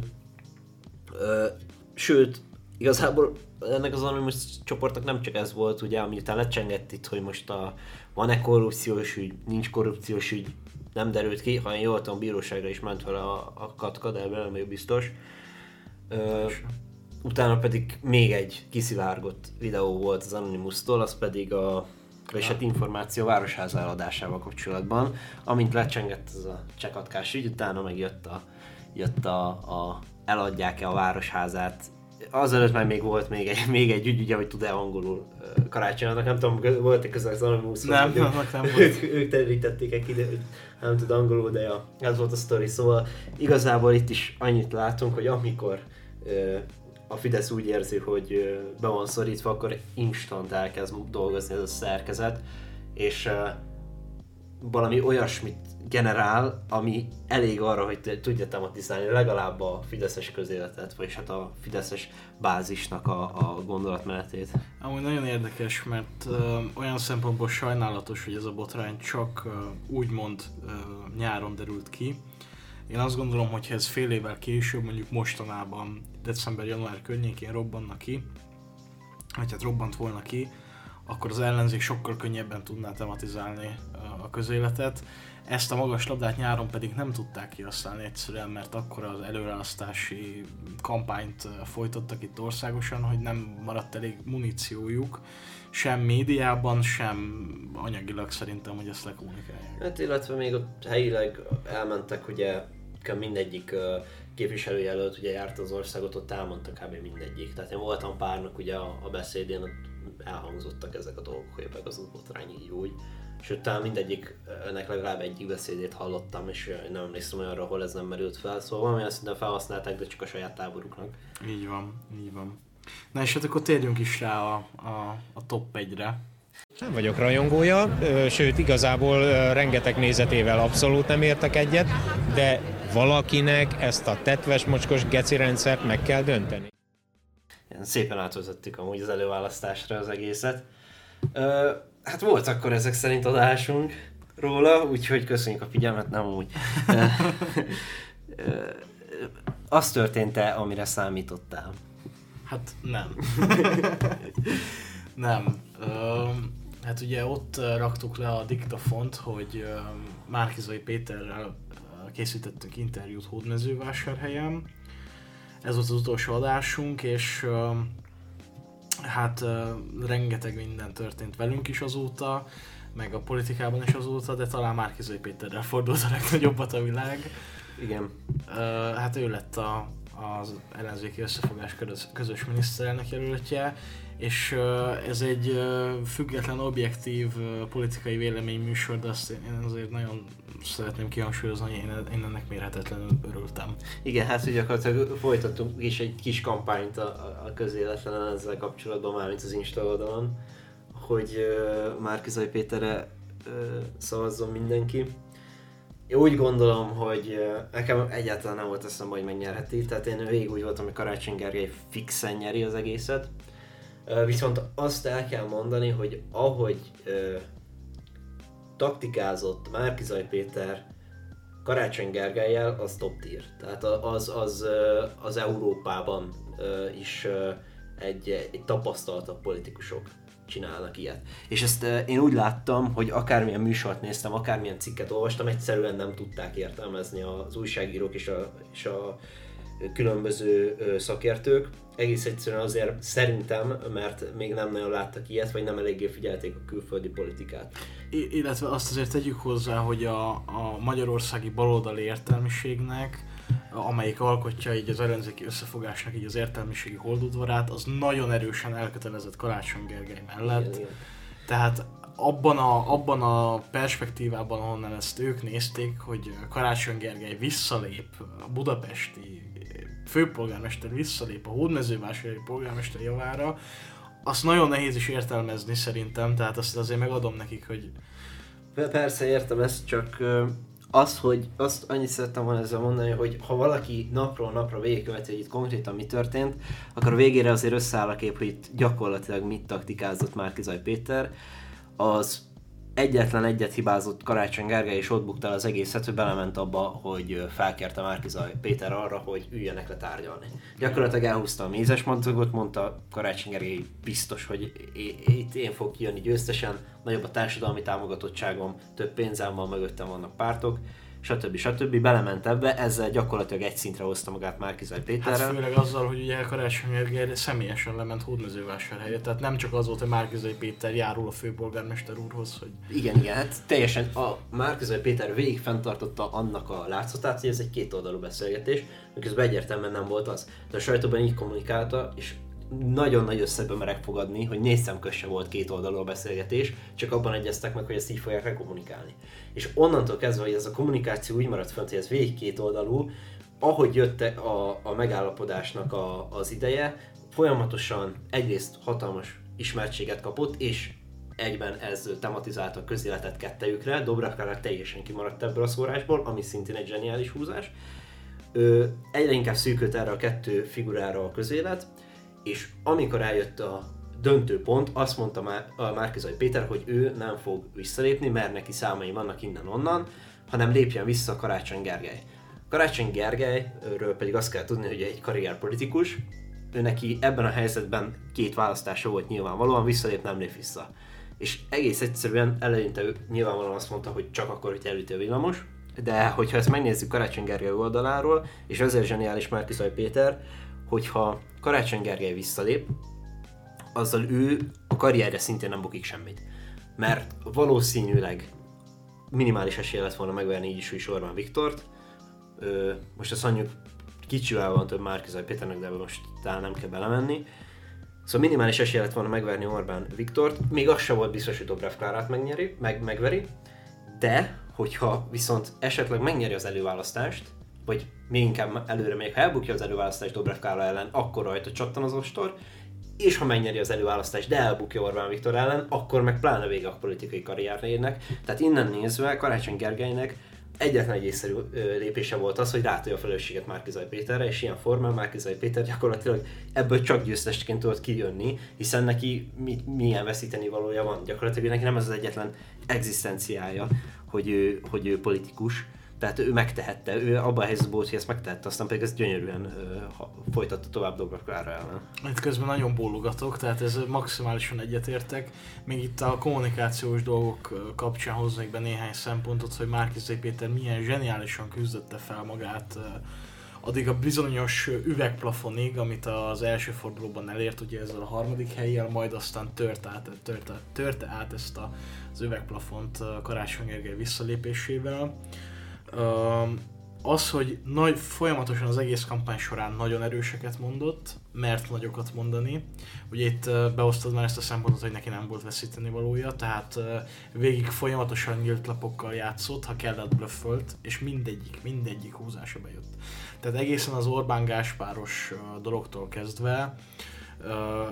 Sőt, igazából ennek az Anonymous csoportnak nem csak ez volt, ugye, amiután lecsengett itt, hogy most a, van-e korrupciós ügy, nincs korrupciós ügy, nem derült ki, ha én jól tudom, bíróságra is ment vele a, a katka, de ebben nem biztos. Ö, utána pedig még egy kiszivárgott videó volt az Anonymous-tól, az pedig a és hát információ városház eladásával kapcsolatban, amint lecsengett ez a csekatkás ügy, utána meg jött a, jött a, a eladják-e a városházát azelőtt már még volt még egy, még egy ügy, ugye, hogy tud-e angolul karácsonynak, nem tudom, volt-e közel az Anonymous Nem, ők, annak nem volt. ők, ők terítették ide, hogy nem tud angolul, de ja, ez volt a sztori, szóval igazából itt is annyit látunk, hogy amikor a Fidesz úgy érzi, hogy be van szorítva, akkor instant elkezd dolgozni ez a szerkezet, és valami olyasmit generál, ami elég arra, hogy tudja tematizálni legalább a fideszes közéletet, vagyis hát a fideszes bázisnak a, a gondolatmenetét. Amúgy nagyon érdekes, mert ö, olyan szempontból sajnálatos, hogy ez a botrány csak ö, úgymond ö, nyáron derült ki. Én azt gondolom, hogy ez fél évvel később, mondjuk mostanában, december-január környékén robbanna ki, vagy hát robbant volna ki, akkor az ellenzék sokkal könnyebben tudná tematizálni a közéletet. Ezt a magas labdát nyáron pedig nem tudták kihasználni egyszerűen, mert akkor az előreasztási kampányt folytattak itt országosan, hogy nem maradt elég muníciójuk, sem médiában, sem anyagilag szerintem, hogy ezt lekommunikálják. Hát illetve még ott helyileg elmentek, ugye mindegyik képviselőjelölt ugye járt az országot, ott elmondta kb. mindegyik. Tehát én voltam párnak ugye a, beszédén, ott elhangzottak ezek a dolgok, hogy meg az botrány így úgy. Sőt, talán mindegyiknek legalább egyik beszédét hallottam, és nem emlékszem olyanra, ahol ez nem merült fel. Szóval valamilyen szinten felhasználták, de csak a saját táboruknak. Így van, így van. Na és hát akkor térjünk is rá a, a, a top 1-re. Nem vagyok rajongója, sőt igazából rengeteg nézetével abszolút nem értek egyet, de valakinek ezt a tetves mocskos geci rendszert meg kell dönteni. Ilyen szépen átvezettük amúgy az előválasztásra az egészet. Ö, hát volt akkor ezek szerint adásunk róla, úgyhogy köszönjük a figyelmet, nem úgy. Az történt-e, amire számítottál? Hát nem. nem. Hát ugye ott raktuk le a diktafont, hogy öm, Márkizai Péterrel készítettünk interjút Hódmezővásárhelyen. Ez volt az utolsó adásunk, és hát rengeteg minden történt velünk is azóta, meg a politikában is azóta, de talán Márkizai Péterrel fordult a legnagyobbat a világ. Igen. Hát ő lett a, az ellenzéki összefogás közös miniszterelnök jelöltje, és ez egy független, objektív politikai véleményműsor, de azt én azért nagyon szeretném kihangsúlyozni, hogy én, ennek mérhetetlenül örültem. Igen, hát hogy gyakorlatilag folytattunk is egy kis kampányt a- a közéletlenen ezzel kapcsolatban, mármint az Insta oldalon, hogy uh, Márkizai Péterre uh, szavazzon mindenki. Én úgy gondolom, hogy uh, nekem egyáltalán nem volt eszembe, hogy megnyerheti, tehát én végig úgy voltam, hogy Karácsony Gergely fixen nyeri az egészet. Viszont azt el kell mondani, hogy ahogy uh, taktikázott Márkizaj Péter Karácsony Gergelyel, az top tier. Tehát az, az, ö, az Európában ö, is ö, egy, egy tapasztaltabb politikusok csinálnak ilyet. És ezt ö, én úgy láttam, hogy akármilyen műsort néztem, akármilyen cikket olvastam, egyszerűen nem tudták értelmezni az újságírók és a, és a különböző szakértők. Egész egyszerűen azért szerintem, mert még nem nagyon láttak ilyet, vagy nem eléggé figyelték a külföldi politikát. I- illetve azt azért tegyük hozzá, hogy a, a magyarországi baloldali értelmiségnek, amelyik alkotja így az ellenzéki összefogásnak így az értelmiségi holdudvarát, az nagyon erősen elkötelezett Karácsony Gergely mellett. Igen, igen. Tehát abban a, abban a perspektívában, ahonnan ezt ők nézték, hogy Karácsony Gergely visszalép a budapesti főpolgármester visszalép a hódmezővásárhelyi polgármester javára, azt nagyon nehéz is értelmezni szerintem, tehát azt azért megadom nekik, hogy Per- Persze értem ezt, csak az, hogy azt annyit szerettem volna ezzel mondani, hogy ha valaki napról napra végigköveti, hogy itt konkrétan mi történt, akkor a végére azért összeáll a kép, hogy itt gyakorlatilag mit taktikázott Márkizaj Péter. Az egyetlen egyet hibázott Karácsony Gergely, és ott buktál az egészet, hogy belement abba, hogy felkérte Márkizaj Péter arra, hogy üljenek le tárgyalni. Gyakorlatilag elhúzta a mézes madzagot, mondta Karácsony Gergely biztos, hogy itt én fog kijönni győztesen, nagyobb a társadalmi támogatottságom, több pénzem van, mögöttem vannak pártok, stb. stb. belement ebbe, ezzel gyakorlatilag egy szintre hozta magát Márkizaj Hát Péterrel. főleg azzal, hogy ugye Karácsony Gergely személyesen lement Hódmezővásárhelyre, tehát nem csak az volt, hogy Márkizai Péter járul a főpolgármester úrhoz, hogy Igen, igen, hát teljesen a Márkizaj Péter végig fenntartotta annak a látszatát, hogy ez egy kétoldalú beszélgetés, miközben egyértelműen nem volt az. De a sajtóban így kommunikálta, és nagyon nagy összegbe merek fogadni, hogy négy szemköz volt két oldalú a beszélgetés, csak abban egyeztek meg, hogy ezt így fogják le kommunikálni. És onnantól kezdve, hogy ez a kommunikáció úgy maradt fönt, hogy ez végig két oldalú, ahogy jött a, a megállapodásnak a, az ideje, folyamatosan egyrészt hatalmas ismertséget kapott, és egyben ez tematizálta a közéletet kettejükre, Dobravkára teljesen kimaradt ebből a szórásból, ami szintén egy zseniális húzás. Ö, egyre inkább szűkült erre a kettő figurára a közélet, és amikor eljött a döntő pont, azt mondta már a Péter, hogy ő nem fog visszalépni, mert neki számai vannak innen-onnan, hanem lépjen vissza Karácsony Gergely. Karácsony Gergelyről pedig azt kell tudni, hogy egy karrierpolitikus, ő neki ebben a helyzetben két választása volt nyilvánvalóan, visszalép, nem lép vissza. És egész egyszerűen eleinte ő nyilvánvalóan azt mondta, hogy csak akkor, hogy elüti a villamos, de hogyha ezt megnézzük Karácsony Gergely oldaláról, és ezért zseniális Márkizaj Péter, hogyha Karácsony Gergely visszalép, azzal ő a karrierje szintén nem bukik semmit. Mert valószínűleg minimális esélye lett volna megverni így is, is Orbán Viktort. Ö, most azt mondjuk kicsivel van több Márkizaj Péternek, de most talán nem kell belemenni. Szóval minimális esélye lett volna megverni Orbán Viktort, még az se volt biztos, hogy Dobrev Klárát megnyeri, meg, megveri, de hogyha viszont esetleg megnyeri az előválasztást, vagy még inkább előre még ha elbukja az előválasztást Dobrev Klára ellen, akkor rajta csattan az ostor, és ha megnyeri az előválasztást, de elbukja Orbán Viktor ellen, akkor meg pláne vége a politikai karrierjének. Tehát innen nézve Karácsony Gergelynek egyetlen egy észszerű lépése volt az, hogy rátolja a felelősséget Márkizaj Péterre, és ilyen formán Márkizaj Péter gyakorlatilag ebből csak győztesként tudott kijönni, hiszen neki mi, milyen veszíteni valója van. Gyakorlatilag neki nem ez az egyetlen egzisztenciája, hogy ő, hogy ő politikus, tehát ő megtehette, ő abban a helyzetben volt, hogy ezt megtehette, aztán pedig ezt gyönyörűen ö, folytatta tovább Dobrev Klára ellen. Itt közben nagyon bólogatok, tehát ez maximálisan egyetértek. Még itt a kommunikációs dolgok kapcsán hoznék be néhány szempontot, hogy Márkizai Péter milyen zseniálisan küzdötte fel magát addig a bizonyos üvegplafonig, amit az első fordulóban elért, ugye ezzel a harmadik helyjel, majd aztán tört át, törte, törte át ezt a, az üvegplafont Karácsony Gergely visszalépésével. Az, hogy nagy, folyamatosan az egész kampány során nagyon erőseket mondott, mert nagyokat mondani. Ugye itt beosztod már ezt a szempontot, hogy neki nem volt veszíteni valója, tehát végig folyamatosan nyílt lapokkal játszott, ha kellett blöffölt, és mindegyik, mindegyik húzása bejött. Tehát egészen az Orbán Gáspáros dologtól kezdve,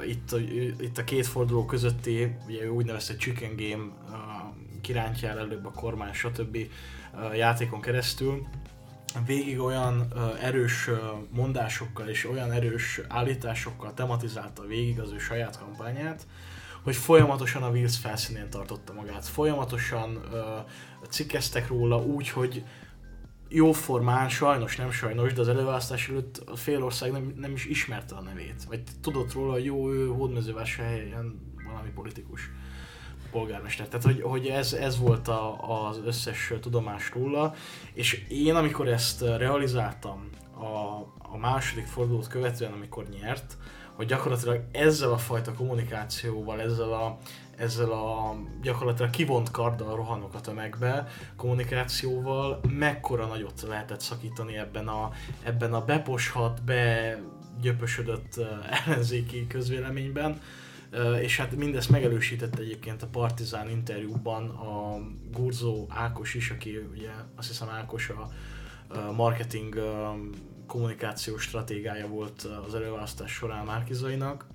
itt, a, itt a két forduló közötti, ugye úgynevezett chicken game uh, kirántjál előbb a kormány, stb. Uh, játékon keresztül, végig olyan uh, erős uh, mondásokkal és olyan erős állításokkal tematizálta végig az ő saját kampányát, hogy folyamatosan a Wills felszínén tartotta magát. Folyamatosan uh, cikkeztek róla úgy, hogy jóformán, sajnos, nem sajnos, de az előválasztás előtt a fél ország nem, nem is ismerte a nevét. Vagy tudott róla, hogy jó, ő hódmezővásárhelyen valami politikus polgármester. Tehát, hogy, hogy ez, ez volt a, az összes tudomás róla, és én, amikor ezt realizáltam a, a második fordulót követően, amikor nyert, hogy gyakorlatilag ezzel a fajta kommunikációval, ezzel a, ezzel a gyakorlatilag kivont karddal rohanok a tömegbe kommunikációval, mekkora nagyot lehetett szakítani ebben a, ebben a beposhat, begyöpösödött eh, ellenzéki közvéleményben. És hát mindezt megerősítette egyébként a Partizán interjúban a Gurzó Ákos is, aki ugye azt hiszem Ákos a marketing kommunikációs stratégája volt az előválasztás során Márkizainak,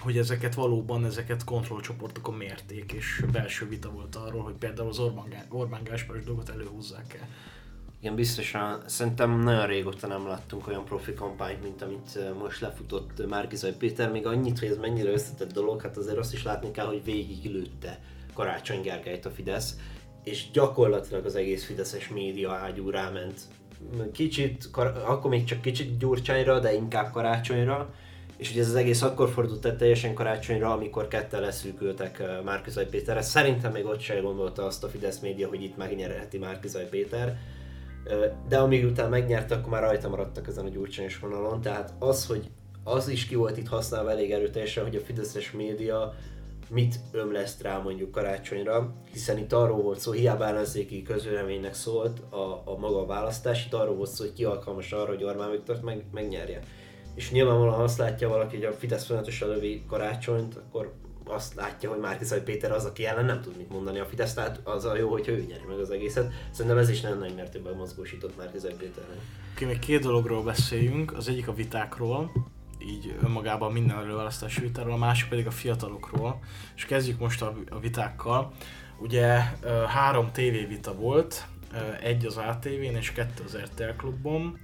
hogy ezeket valóban, ezeket kontrollcsoportokon mérték, és belső vita volt arról, hogy például az Orbán, Orbán Gáspáros dolgot előhúzzák el. Igen, biztosan. Szerintem nagyon régóta nem láttunk olyan profi kampányt, mint amit most lefutott Márkizaj Péter. Még annyit, hogy ez mennyire összetett dolog, hát azért azt is látni kell, hogy végig lőtte Karácsony Gergelyt a Fidesz, és gyakorlatilag az egész Fideszes média ágyú ráment. Kicsit, akkor még csak kicsit Gyurcsányra, de inkább Karácsonyra. És ugye ez az egész akkor fordult el teljesen karácsonyra, amikor ketten leszűkültek Márkizaj Péterre. Szerintem még ott sem gondolta azt a Fidesz média, hogy itt megnyerheti Márkizaj Péter De amíg utána megnyerte, akkor már rajta maradtak ezen a gyurcsányos vonalon, tehát az, hogy az is ki volt itt használva elég erőteljesen, hogy a fideszes média mit ömleszt rá mondjuk karácsonyra, hiszen itt arról volt szó, hiába ellenzéki közvéleménynek szólt a, a maga a választás, itt arról volt szó, hogy ki alkalmas arra, hogy Orbán Viktort meg, megnyerje. És nyilvánvalóan azt látja valaki, hogy a Fidesz folyamatosan lövi karácsonyt, akkor azt látja, hogy Márkizaj Péter az, aki ellen nem tud mit mondani a Fidesz, tehát az a jó, hogyha ő nyeri meg az egészet. Szerintem ez is nagyon nagy mértékben mozgósított Márkizaj Péternek. Oké, még két dologról beszéljünk, az egyik a vitákról, így önmagában minden előválasztási vitáról, a másik pedig a fiatalokról, és kezdjük most a vitákkal. Ugye három tévévita volt, egy az ATV-n és kettő az RTL klubban,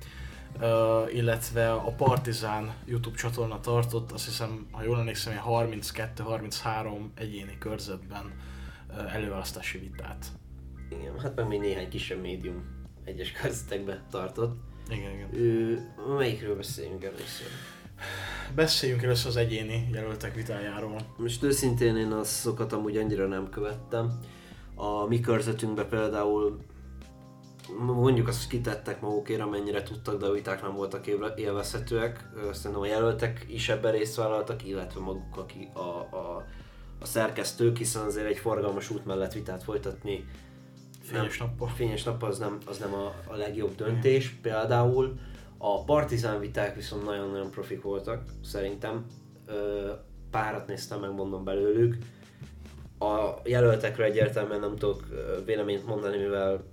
illetve a Partizán YouTube csatorna tartott, azt hiszem, ha jól emlékszem, ilyen 32-33 egyéni körzetben ö, előválasztási vitát. Igen, hát meg még néhány kisebb médium egyes körzetekbe tartott. Igen, igen. Ő, melyikről beszéljünk először? Beszéljünk először az egyéni jelöltek vitájáról. Most őszintén én azokat amúgy annyira nem követtem. A mi körzetünkben például mondjuk azt, hogy kitettek magukért, amennyire tudtak, de a viták nem voltak élve- élvezhetőek. Szerintem a jelöltek is ebben részt vállaltak, illetve maguk aki a, a, a szerkesztők, hiszen azért egy forgalmas út mellett vitát folytatni Fényes nappal. Fényes nappal az nem, az nem a, a legjobb döntés. Például a partizán viták viszont nagyon-nagyon profik voltak, szerintem. Ö, párat néztem meg, mondom belőlük. A jelöltekről egyértelműen nem tudok véleményt mondani, mivel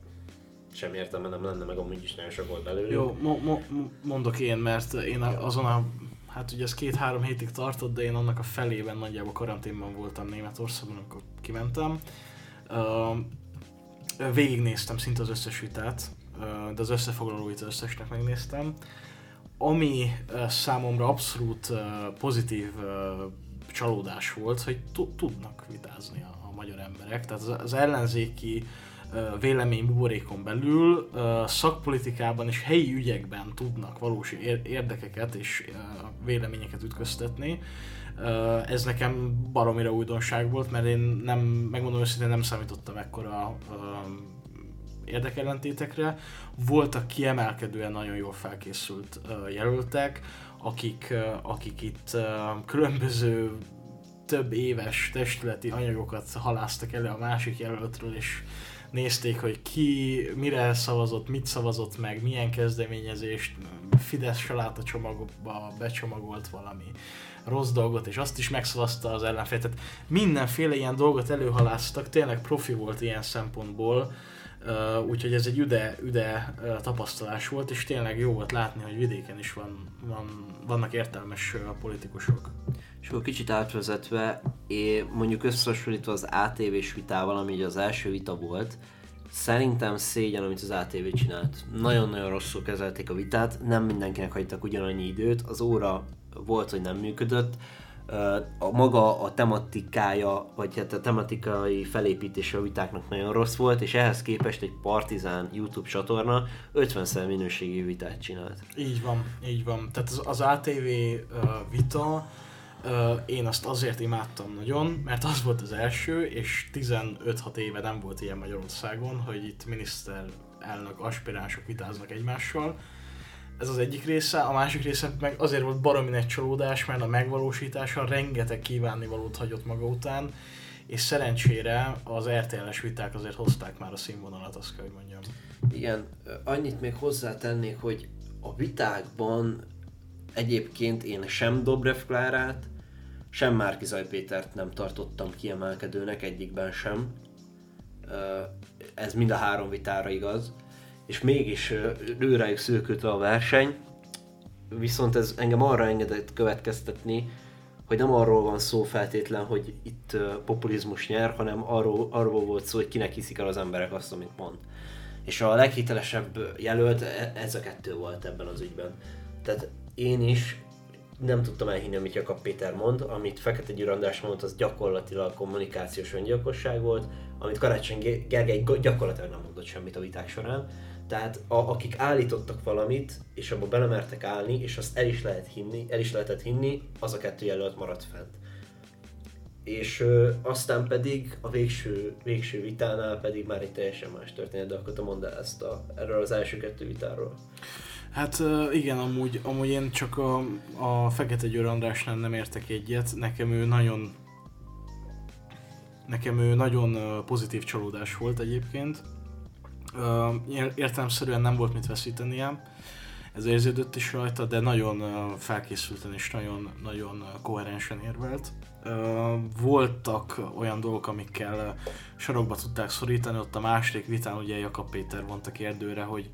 sem értelme nem lenne, meg amúgy is nagyon sok volt belőlük. Jó, mo- mo- mo- mondok én, mert én azon a, hát ugye ez két-három hétig tartott, de én annak a felében nagyjából karanténban voltam Németországban, amikor kimentem. Uh, végignéztem szinte az összes vitát, uh, de az összefoglalóit az összesnek megnéztem. Ami uh, számomra abszolút uh, pozitív uh, csalódás volt, hogy tu- tudnak vitázni a, magyar emberek. Tehát az, az ellenzéki ö, vélemény buborékon belül szakpolitikában és helyi ügyekben tudnak valós ér- érdekeket és véleményeket ütköztetni. Ez nekem baromira újdonság volt, mert én nem, megmondom őszintén, nem számítottam ekkora érdekellentétekre. Voltak kiemelkedően nagyon jól felkészült jelöltek, akik, akik itt különböző több éves testületi anyagokat haláztak elő a másik jelöltről, és nézték, hogy ki mire szavazott, mit szavazott meg, milyen kezdeményezést, Fidesz saláta csomagba becsomagolt valami rossz dolgot, és azt is megszavazta az ellenfél. Tehát mindenféle ilyen dolgot előhaláztak, tényleg profi volt ilyen szempontból, Uh, úgyhogy ez egy üde, üde uh, tapasztalás volt, és tényleg jó volt látni, hogy vidéken is van, van, vannak értelmes uh, politikusok. És akkor kicsit átvezetve, én mondjuk összehasonlítva az ATV-s vitával, ami ugye az első vita volt, szerintem szégyen, amit az ATV csinált. Nagyon-nagyon rosszul kezelték a vitát, nem mindenkinek hagytak ugyanannyi időt, az óra volt, hogy nem működött, a maga a tematikája, vagy hát a tematikai felépítése a vitáknak nagyon rossz volt, és ehhez képest egy Partizán YouTube csatorna 50-szer minőségi vitát csinált. Így van, így van. Tehát az, az ATV uh, vita, uh, én azt azért imádtam nagyon, mert az volt az első, és 15-6 éve nem volt ilyen Magyarországon, hogy itt miniszterelnök aspiránsok vitáznak egymással. Ez az egyik része, a másik része meg azért volt baromi nagy csalódás, mert a megvalósítása rengeteg kívánnivalót hagyott maga után, és szerencsére az RTL-es viták azért hozták már a színvonalat, azt kell, hogy mondjam. Igen, annyit még hozzátennék, hogy a vitákban egyébként én sem Dobrev Klárát, sem Márkizaj Pétert nem tartottam kiemelkedőnek egyikben sem. Ez mind a három vitára igaz. És mégis ö, őrájuk szűkült a verseny. Viszont ez engem arra engedett következtetni, hogy nem arról van szó feltétlen, hogy itt populizmus nyer, hanem arról, arról volt szó, hogy kinek hiszik el az emberek azt, amit mond. És a leghitelesebb jelölt e- ez a kettő volt ebben az ügyben. Tehát én is nem tudtam elhinni, amit Jakab Péter mond, amit Fekete Győr András mondott, az gyakorlatilag kommunikációs öngyilkosság volt, amit Karácsony Ge- Gergely gyakorlatilag nem mondott semmit a viták során. Tehát a, akik állítottak valamit, és abba belemertek állni, és azt el is lehet hinni, el is lehetett hinni, az a kettő jelölt maradt fent. és ö, aztán pedig a végső, végső vitánál pedig már egy teljesen más történet, de akkor te mondd el ezt a, erről az első kettő vitáról. Hát igen, amúgy, amúgy én csak a, a Fekete Győr Andrásnál nem értek egyet. Nekem ő nagyon nekem ő nagyon pozitív csalódás volt egyébként. Ér- Értelemszerűen nem volt mit veszítenie. Ez érződött is rajta, de nagyon felkészülten és nagyon, nagyon koherensen érvelt. Voltak olyan dolgok, amikkel sarokba tudták szorítani, ott a második vitán ugye Jakab Péter vonta kérdőre, hogy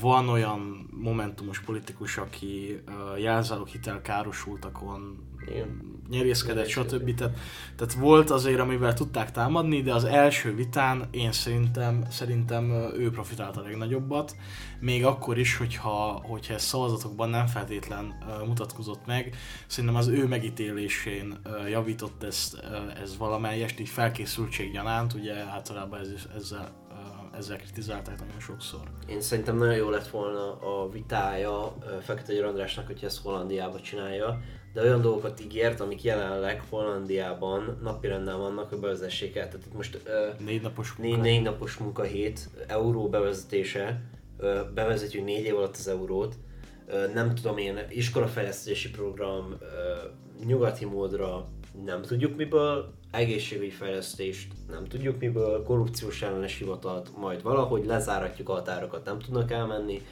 van olyan momentumos politikus, aki uh, jelzálók hitel károsultakon Igen. nyerészkedett, stb. Tehát, tehát volt azért, amivel tudták támadni, de az első vitán én szerintem, szerintem ő profitált a legnagyobbat. Még akkor is, hogyha, hogyha ez szavazatokban nem feltétlen mutatkozott meg, szerintem az ő megítélésén javított ezt, ez valamelyest, így felkészültség gyanánt, ugye általában ez, ezzel, ezzel kritizálták nagyon sokszor. Én szerintem nagyon jó lett volna a vitája Fekete Győr Andrásnak, hogyha ezt Hollandiába csinálja, de olyan dolgokat ígért, amik jelenleg Hollandiában napirenden vannak, hogy bevezessék el. Tehát itt most ö, Négy napos négy, munka. négy napos munkahét, euró bevezetése, ö, bevezetjük négy év alatt az eurót, ö, nem tudom én, iskolafejlesztési program, ö, nyugati módra nem tudjuk miből, egészségügyi fejlesztést nem tudjuk miből, korrupciós ellenes hivatalt majd valahogy lezáratjuk a határokat, nem tudnak elmenni.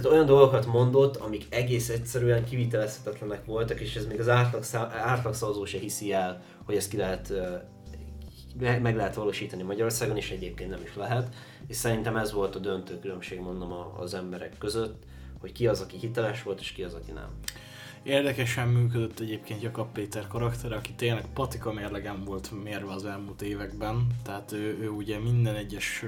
Tehát olyan dolgokat mondott, amik egész egyszerűen kivitelezhetetlenek voltak, és ez még az átlag, szá- átlagszavazó se hiszi el, hogy ezt ki lehet meg lehet valósítani Magyarországon, és egyébként nem is lehet. És szerintem ez volt a döntő különbség, mondom, az emberek között, hogy ki az, aki hiteles volt, és ki az, aki nem. Érdekesen működött egyébként Jakab Péter karaktere, aki tényleg patika mérlegen volt mérve az elmúlt években. Tehát ő, ő ugye minden egyes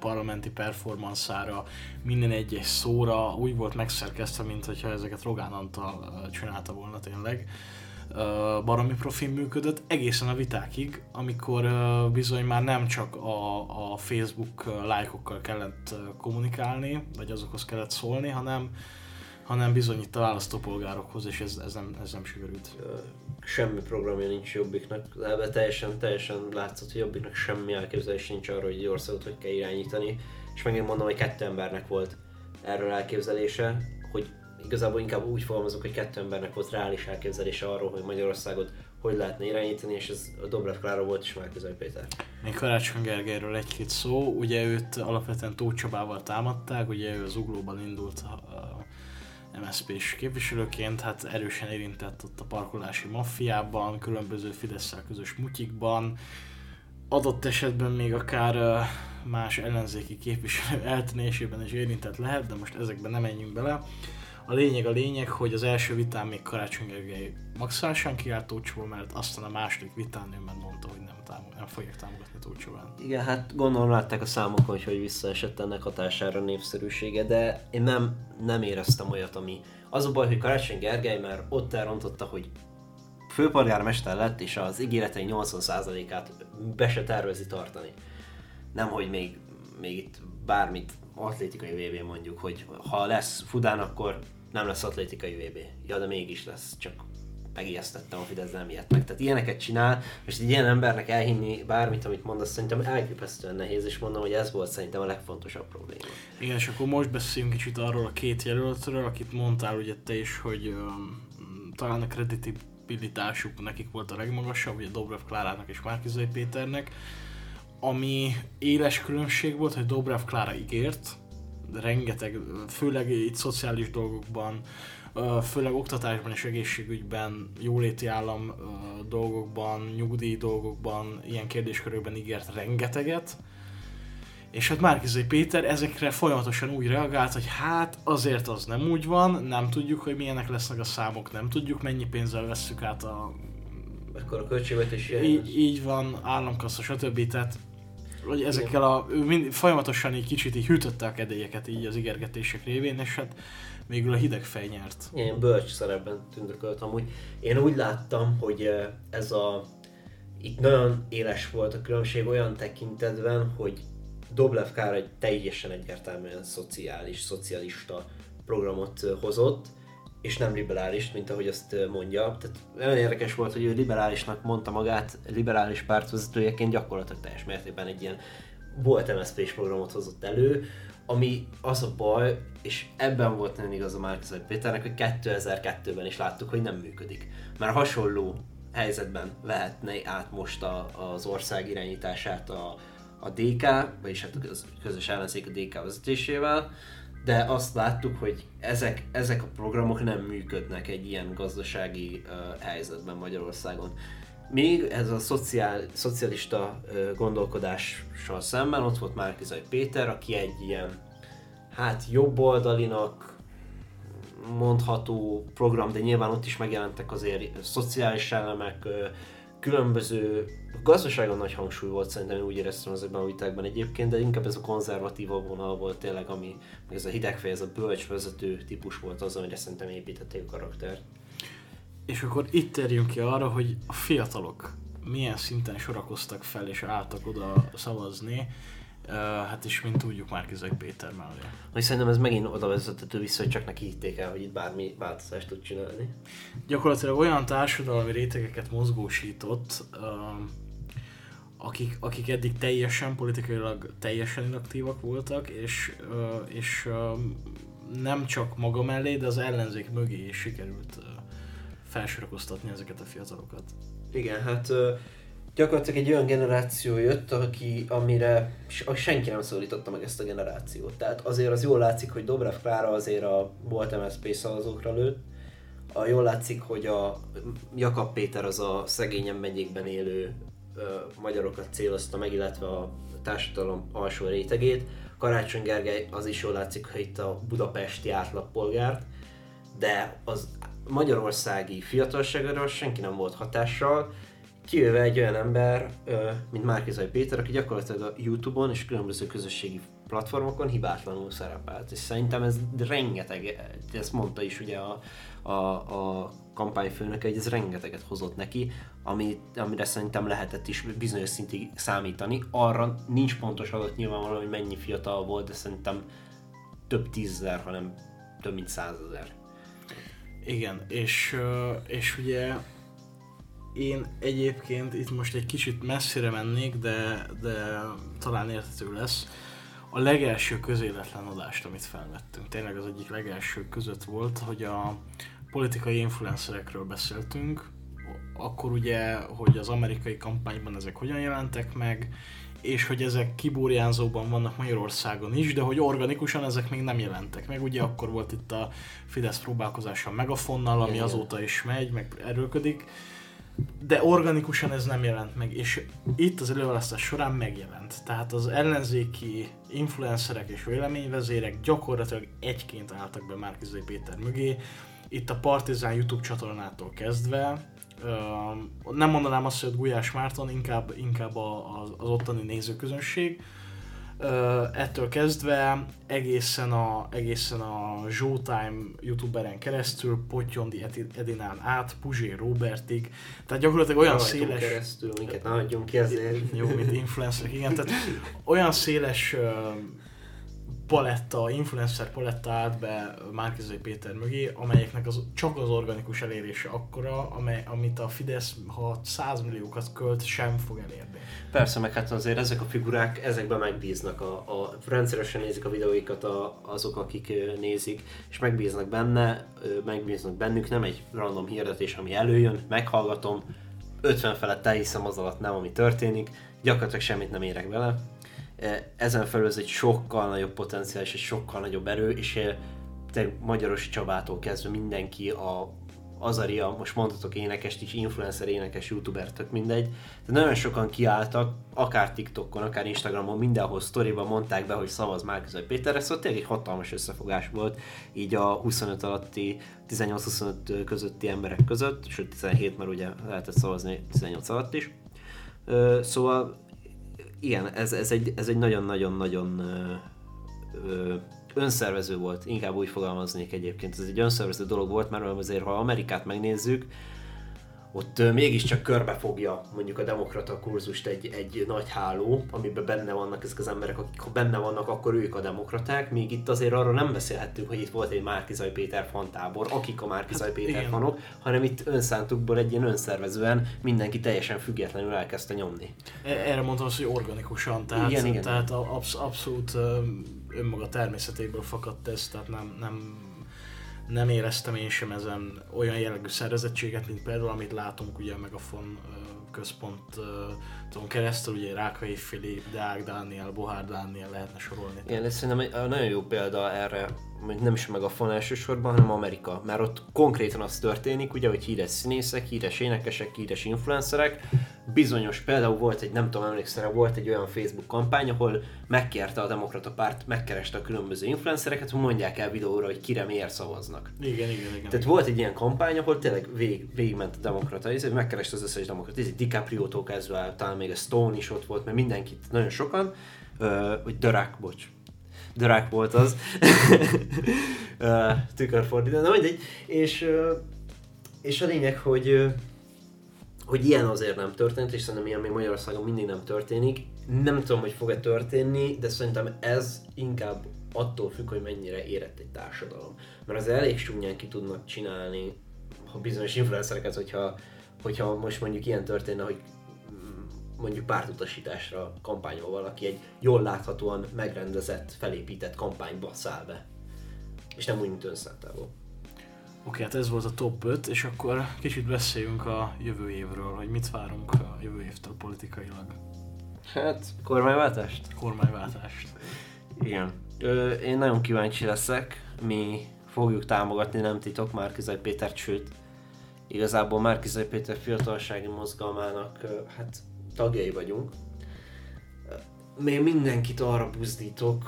parlamenti performanszára, minden egyes szóra úgy volt megszerkesztve, mint hogyha ezeket Rogán Antal csinálta volna tényleg. Baromi profil működött egészen a vitákig, amikor bizony már nem csak a, a Facebook lájkokkal kellett kommunikálni, vagy azokhoz kellett szólni, hanem hanem bizony itt a választópolgárokhoz, és ez, ez, nem, ez nem sikerült. Semmi programja nincs Jobbiknak, ebben teljesen, teljesen látszott, hogy Jobbiknak semmi elképzelés nincs arról, hogy egy országot hogy kell irányítani, és megint mondom, hogy kettő embernek volt erről elképzelése, hogy igazából inkább úgy fogalmazok, hogy kettő embernek volt reális elképzelése arról, hogy Magyarországot hogy lehetne irányítani, és ez a Dobrev Klára volt és Márkizai Péter. Még Karácsony Gergelyről egy-két szó, ugye őt alapvetően Tóth Csabával támadták, ugye ő az Uglóban indult a MSZP-s képviselőként, hát erősen érintett ott a parkolási maffiában, különböző fidesz közös mutyikban, adott esetben még akár más ellenzéki képviselő eltűnésében is érintett lehet, de most ezekben nem menjünk bele. A lényeg a lényeg, hogy az első vitán még Karácsony Gergely maximálisan kiállt mellett, aztán a második vitán ő meg mondta, hogy nem, nem fogják támogatni Tóth Csabát. Igen, hát gondolom látták a számokon, hogy visszaesett ennek hatására a népszerűsége, de én nem, nem éreztem olyat, ami... Az a baj, hogy Karácsony Gergely már ott elrontotta, hogy főpolgármester lett, és az ígéretei 80%-át be se tervezi tartani. Nem, hogy még, még itt bármit atlétikai VB mondjuk, hogy ha lesz Fudán, akkor nem lesz atlétikai VB. Ja, de mégis lesz, csak megijesztettem a Fidesz, nem ilyet meg. Tehát ilyeneket csinál, és egy ilyen embernek elhinni bármit, amit mondasz, szerintem elképesztően nehéz, és mondom, hogy ez volt szerintem a legfontosabb probléma. Igen, és akkor most beszéljünk kicsit arról a két jelöltről, akit mondtál ugye te is, hogy um, talán a kredibilitásuk nekik volt a legmagasabb, ugye Dobrev Klárának és Márkizai Péternek, ami éles különbség volt, hogy Dobrev Klára ígért, rengeteg, főleg itt szociális dolgokban, főleg oktatásban és egészségügyben, jóléti állam dolgokban, nyugdíj dolgokban, ilyen kérdéskörökben ígért rengeteget, és hát Márkizai Péter ezekre folyamatosan úgy reagált, hogy hát azért az nem úgy van, nem tudjuk, hogy milyenek lesznek a számok, nem tudjuk mennyi pénzzel vesszük át a... Akkor a költségvetési Így, így van, államkassa, stb. Tehát hogy ezekkel a, ő mind, folyamatosan így kicsit így hűtötte a kedélyeket így az ígérgetések révén, és hát végül a hideg fej nyert. Ilyen bölcs szerepben tündökölt amúgy. Én úgy láttam, hogy ez a... Itt nagyon éles volt a különbség olyan tekintetben, hogy Doblev Kár egy teljesen egyértelműen szociális, szocialista programot hozott, és nem liberális, mint ahogy azt mondja. Tehát olyan érdekes volt, hogy ő liberálisnak mondta magát, liberális pártvezetőjeként gyakorlatilag teljes mértékben egy ilyen volt MSZP-s programot hozott elő, ami az a baj, és ebben volt nagyon igaz a Márkizai Péternek, hogy 2002-ben is láttuk, hogy nem működik. Már hasonló helyzetben vehetne át most a, az ország irányítását a, a DK, vagyis hát a köz- közös ellenzék a DK vezetésével, de azt láttuk, hogy ezek, ezek a programok nem működnek egy ilyen gazdasági uh, helyzetben Magyarországon. Még ez a szociál, szocialista gondolkodással szemben ott volt Márkizai Péter, aki egy ilyen hát jobboldalinak mondható program, de nyilván ott is megjelentek azért szociális elemek, különböző gazdaságon nagy hangsúly volt szerintem, úgy éreztem ezekben a vitákban egyébként, de inkább ez a konzervatívabb vonal volt tényleg, ami ez a hidegfej, ez a bölcs típus volt az, amire szerintem építették a karaktert. És akkor itt térjünk ki arra, hogy a fiatalok milyen szinten sorakoztak fel és álltak oda szavazni, Uh, hát is, mint tudjuk, Márkizai Péter mellé. Hogy szerintem ez megint oda vezethető vissza, hogy csak neki hitték el, hogy itt bármi változást tud csinálni. Gyakorlatilag olyan társadalmi rétegeket mozgósított, uh, akik, akik eddig teljesen politikailag teljesen inaktívak voltak, és, uh, és nem csak maga mellé, de az ellenzék mögé is sikerült felsorakoztatni ezeket a fiatalokat. Igen, hát gyakorlatilag egy olyan generáció jött, aki, amire senki nem szólította meg ezt a generációt. Tehát azért az jól látszik, hogy Dobrev Klára azért a volt MSZP szavazókra lőtt, a, jól látszik, hogy a Jakab Péter az a szegényen megyékben élő ö, magyarokat célozta meg, illetve a társadalom alsó rétegét. Karácsony Gergely az is jól látszik, hogy itt a budapesti átlagpolgárt, de az magyarországi fiatalságára senki nem volt hatással, kivéve egy olyan ember, mint Márkizai Péter, aki gyakorlatilag a Youtube-on és különböző közösségi platformokon hibátlanul szerepelt. És szerintem ez rengeteg, ezt mondta is ugye a, a, a kampányfőnök, hogy ez rengeteget hozott neki, ami, amire szerintem lehetett is bizonyos szintig számítani. Arra nincs pontos adat nyilvánvalóan, hogy mennyi fiatal volt, de szerintem több tízezer, hanem több mint százezer. Igen, és, és ugye én egyébként itt most egy kicsit messzire mennék, de, de talán érthető lesz. A legelső közéletlen adást, amit felvettünk, tényleg az egyik legelső között volt, hogy a politikai influencerekről beszéltünk, akkor ugye, hogy az amerikai kampányban ezek hogyan jelentek meg, és hogy ezek kiburjánzóban vannak Magyarországon is, de hogy organikusan ezek még nem jelentek meg. Ugye akkor volt itt a Fidesz próbálkozása a Megafonnal, ami Igen. azóta is megy, meg erőködik, de organikusan ez nem jelent meg, és itt az előválasztás során megjelent. Tehát az ellenzéki influencerek és véleményvezérek gyakorlatilag egyként álltak be Márkizai Péter mögé. Itt a Partizán YouTube csatornától kezdve, nem mondanám azt, hogy Gulyás Márton, inkább, inkább az, az ottani nézőközönség. Ettől kezdve egészen a, egészen a Showtime youtuberen keresztül, Potyondi Edi- Edinán át, Puzsé Robertig, tehát gyakorlatilag olyan Rajtunk széles... keresztül, minket ne hagyjunk ki azért. Jó, mint influencerek, igen. Tehát olyan széles paletta, influencer paletta állt be Márkizai Péter mögé, amelyeknek az, csak az organikus elérése akkora, amely, amit a Fidesz, ha 100 milliókat költ, sem fog elérni. Persze, meg hát azért ezek a figurák, ezekben megbíznak, a, a rendszeresen nézik a videóikat a, azok, akik nézik, és megbíznak benne, megbíznak bennük, nem egy random hirdetés, ami előjön, meghallgatom, 50 felett elhiszem az alatt nem, ami történik, gyakorlatilag semmit nem érek vele. E, Ezen felül ez egy sokkal nagyobb potenciál és egy sokkal nagyobb erő, és e, tényleg Magyarosi Csabától kezdve mindenki a Azaria, most mondhatok énekest is, influencer, énekes, youtuber, tök mindegy. De nagyon sokan kiálltak, akár TikTokon, akár Instagramon, mindenhol sztoriban mondták be, hogy szavaz Márkizai Péterre, szóval tényleg egy hatalmas összefogás volt így a 25 alatti, 18-25 közötti emberek között, sőt 17, mert ugye lehetett szavazni 18 alatt is. Szóval igen, ez, ez egy, ez egy nagyon-nagyon-nagyon önszervező volt, inkább úgy fogalmaznék egyébként. Ez egy önszervező dolog volt, mert azért ha Amerikát megnézzük, ott mégiscsak körbefogja mondjuk a demokrata kurzust egy, egy nagy háló, amiben benne vannak ezek az emberek, akik ha benne vannak, akkor ők a demokraták, míg itt azért arról nem beszélhettünk, hogy itt volt egy Márkizaj Péter fantábor, akik a Márkizaj Hát, Péter igen. fanok, hanem itt önszántukból egy ilyen önszervezően mindenki teljesen függetlenül elkezdte nyomni. E- Erre mondtam azt, hogy organikusan, tehát, Igen, igen. tehát absz- abszolút önmaga természetéből fakadt ez, tehát nem, nem, nem éreztem én sem ezen olyan jellegű szervezettséget, mint például amit látunk ugye a Megafon központon keresztül, ugye Rákai Filip, Deák Dániel, Bohár Dániel lehetne sorolni. Igen, ez szerintem egy nagyon jó példa erre, nem is meg a fon elsősorban, hanem Amerika. Mert ott konkrétan az történik, ugye, hogy híres színészek, híres énekesek, híres influencerek, bizonyos, például volt egy, nem tudom, emlékszel, volt egy olyan Facebook kampány, ahol megkérte a demokrata párt, megkereste a különböző influencereket, hogy mondják el videóra, hogy kire miért szavaznak. Igen, igen, igen. Tehát volt egy ilyen kampány, ahol tényleg vég, végigment a demokrata, és megkereste az összes demokrata, ez egy DiCaprio-tól kezdve talán még a Stone is ott volt, mert mindenkit, nagyon sokan, hogy The Rock, bocs. Rock volt az. Ö, Tükörfordítva, na mindegy. És, és a lényeg, hogy hogy ilyen azért nem történt, és szerintem ilyen még Magyarországon mindig nem történik. Nem tudom, hogy fog-e történni, de szerintem ez inkább attól függ, hogy mennyire érett egy társadalom. Mert az elég súnyán ki tudnak csinálni ha bizonyos influencereket, hogyha, hogyha most mondjuk ilyen történne, hogy mondjuk pártutasításra kampányol valaki, egy jól láthatóan megrendezett, felépített kampányba száll be. És nem úgy, mint önszántából. Oké, hát ez volt a top 5, és akkor kicsit beszéljünk a jövő évről, hogy mit várunk a jövő évtől politikailag. Hát, kormányváltást? Kormányváltást. Igen. Ö, én nagyon kíváncsi leszek. Mi fogjuk támogatni, nem titok, Márkizaj Pétert, sőt, igazából Márkizaj Péter fiatalsági mozgalmának hát tagjai vagyunk. Még mindenkit arra buzdítok,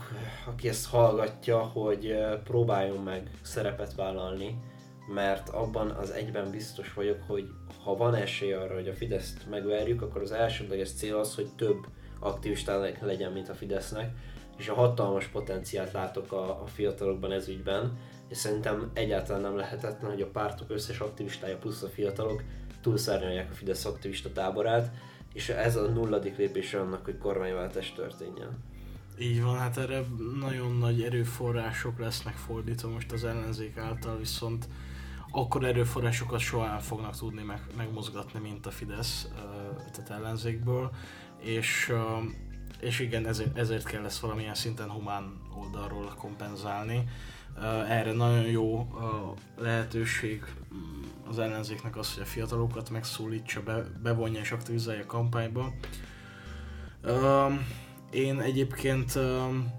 aki ezt hallgatja, hogy próbáljon meg szerepet vállalni, mert abban az egyben biztos vagyok, hogy ha van esély arra, hogy a Fideszt megverjük, akkor az elsődleges cél az, hogy több aktivistának legyen, mint a Fidesznek, és a hatalmas potenciált látok a, a fiatalokban ez ügyben, és szerintem egyáltalán nem lehetetlen, hogy a pártok összes aktivistája plusz a fiatalok túlszárnyalják a Fidesz aktivista táborát, és ez a nulladik lépés annak, hogy kormányváltás történjen. Így van, hát erre nagyon nagy erőforrások lesznek fordítva most az ellenzék által, viszont akkor erőforrásokat soha nem fognak tudni meg, megmozgatni, mint a Fidesz, tehát ellenzékből, és, és igen, ezért, ezért kell ezt valamilyen szinten humán oldalról kompenzálni. Erre nagyon jó lehetőség az ellenzéknek az, hogy a fiatalokat megszólítsa, be, bevonja és aktivizálja a kampányba. Um, én egyébként um,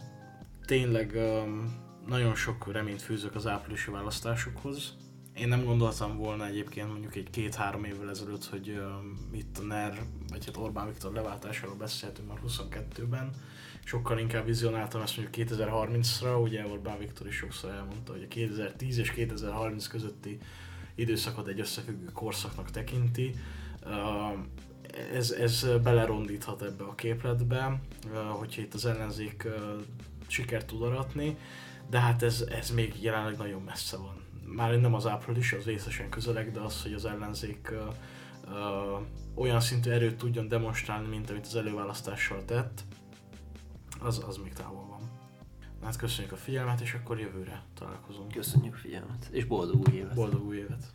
tényleg um, nagyon sok reményt fűzök az áprilisi választásokhoz. Én nem gondoltam volna egyébként mondjuk egy két-három évvel ezelőtt, hogy um, itt a NER, vagy hát Orbán Viktor leváltásáról beszélhetünk már 22-ben. Sokkal inkább vizionáltam ezt mondjuk 2030-ra, ugye Orbán Viktor is sokszor elmondta, hogy a 2010 és 2030 közötti időszakot egy összefüggő korszaknak tekinti. Ez, ez belerondíthat ebbe a képletbe, hogyha itt az ellenzék sikert tud aratni, de hát ez, ez még jelenleg nagyon messze van. Már nem az április, az részesen közeleg, de az, hogy az ellenzék olyan szintű erőt tudjon demonstrálni, mint amit az előválasztással tett, az, az még távol. Hát köszönjük a figyelmet, és akkor jövőre találkozunk. Köszönjük a figyelmet, és boldog új évet! Boldog új évet!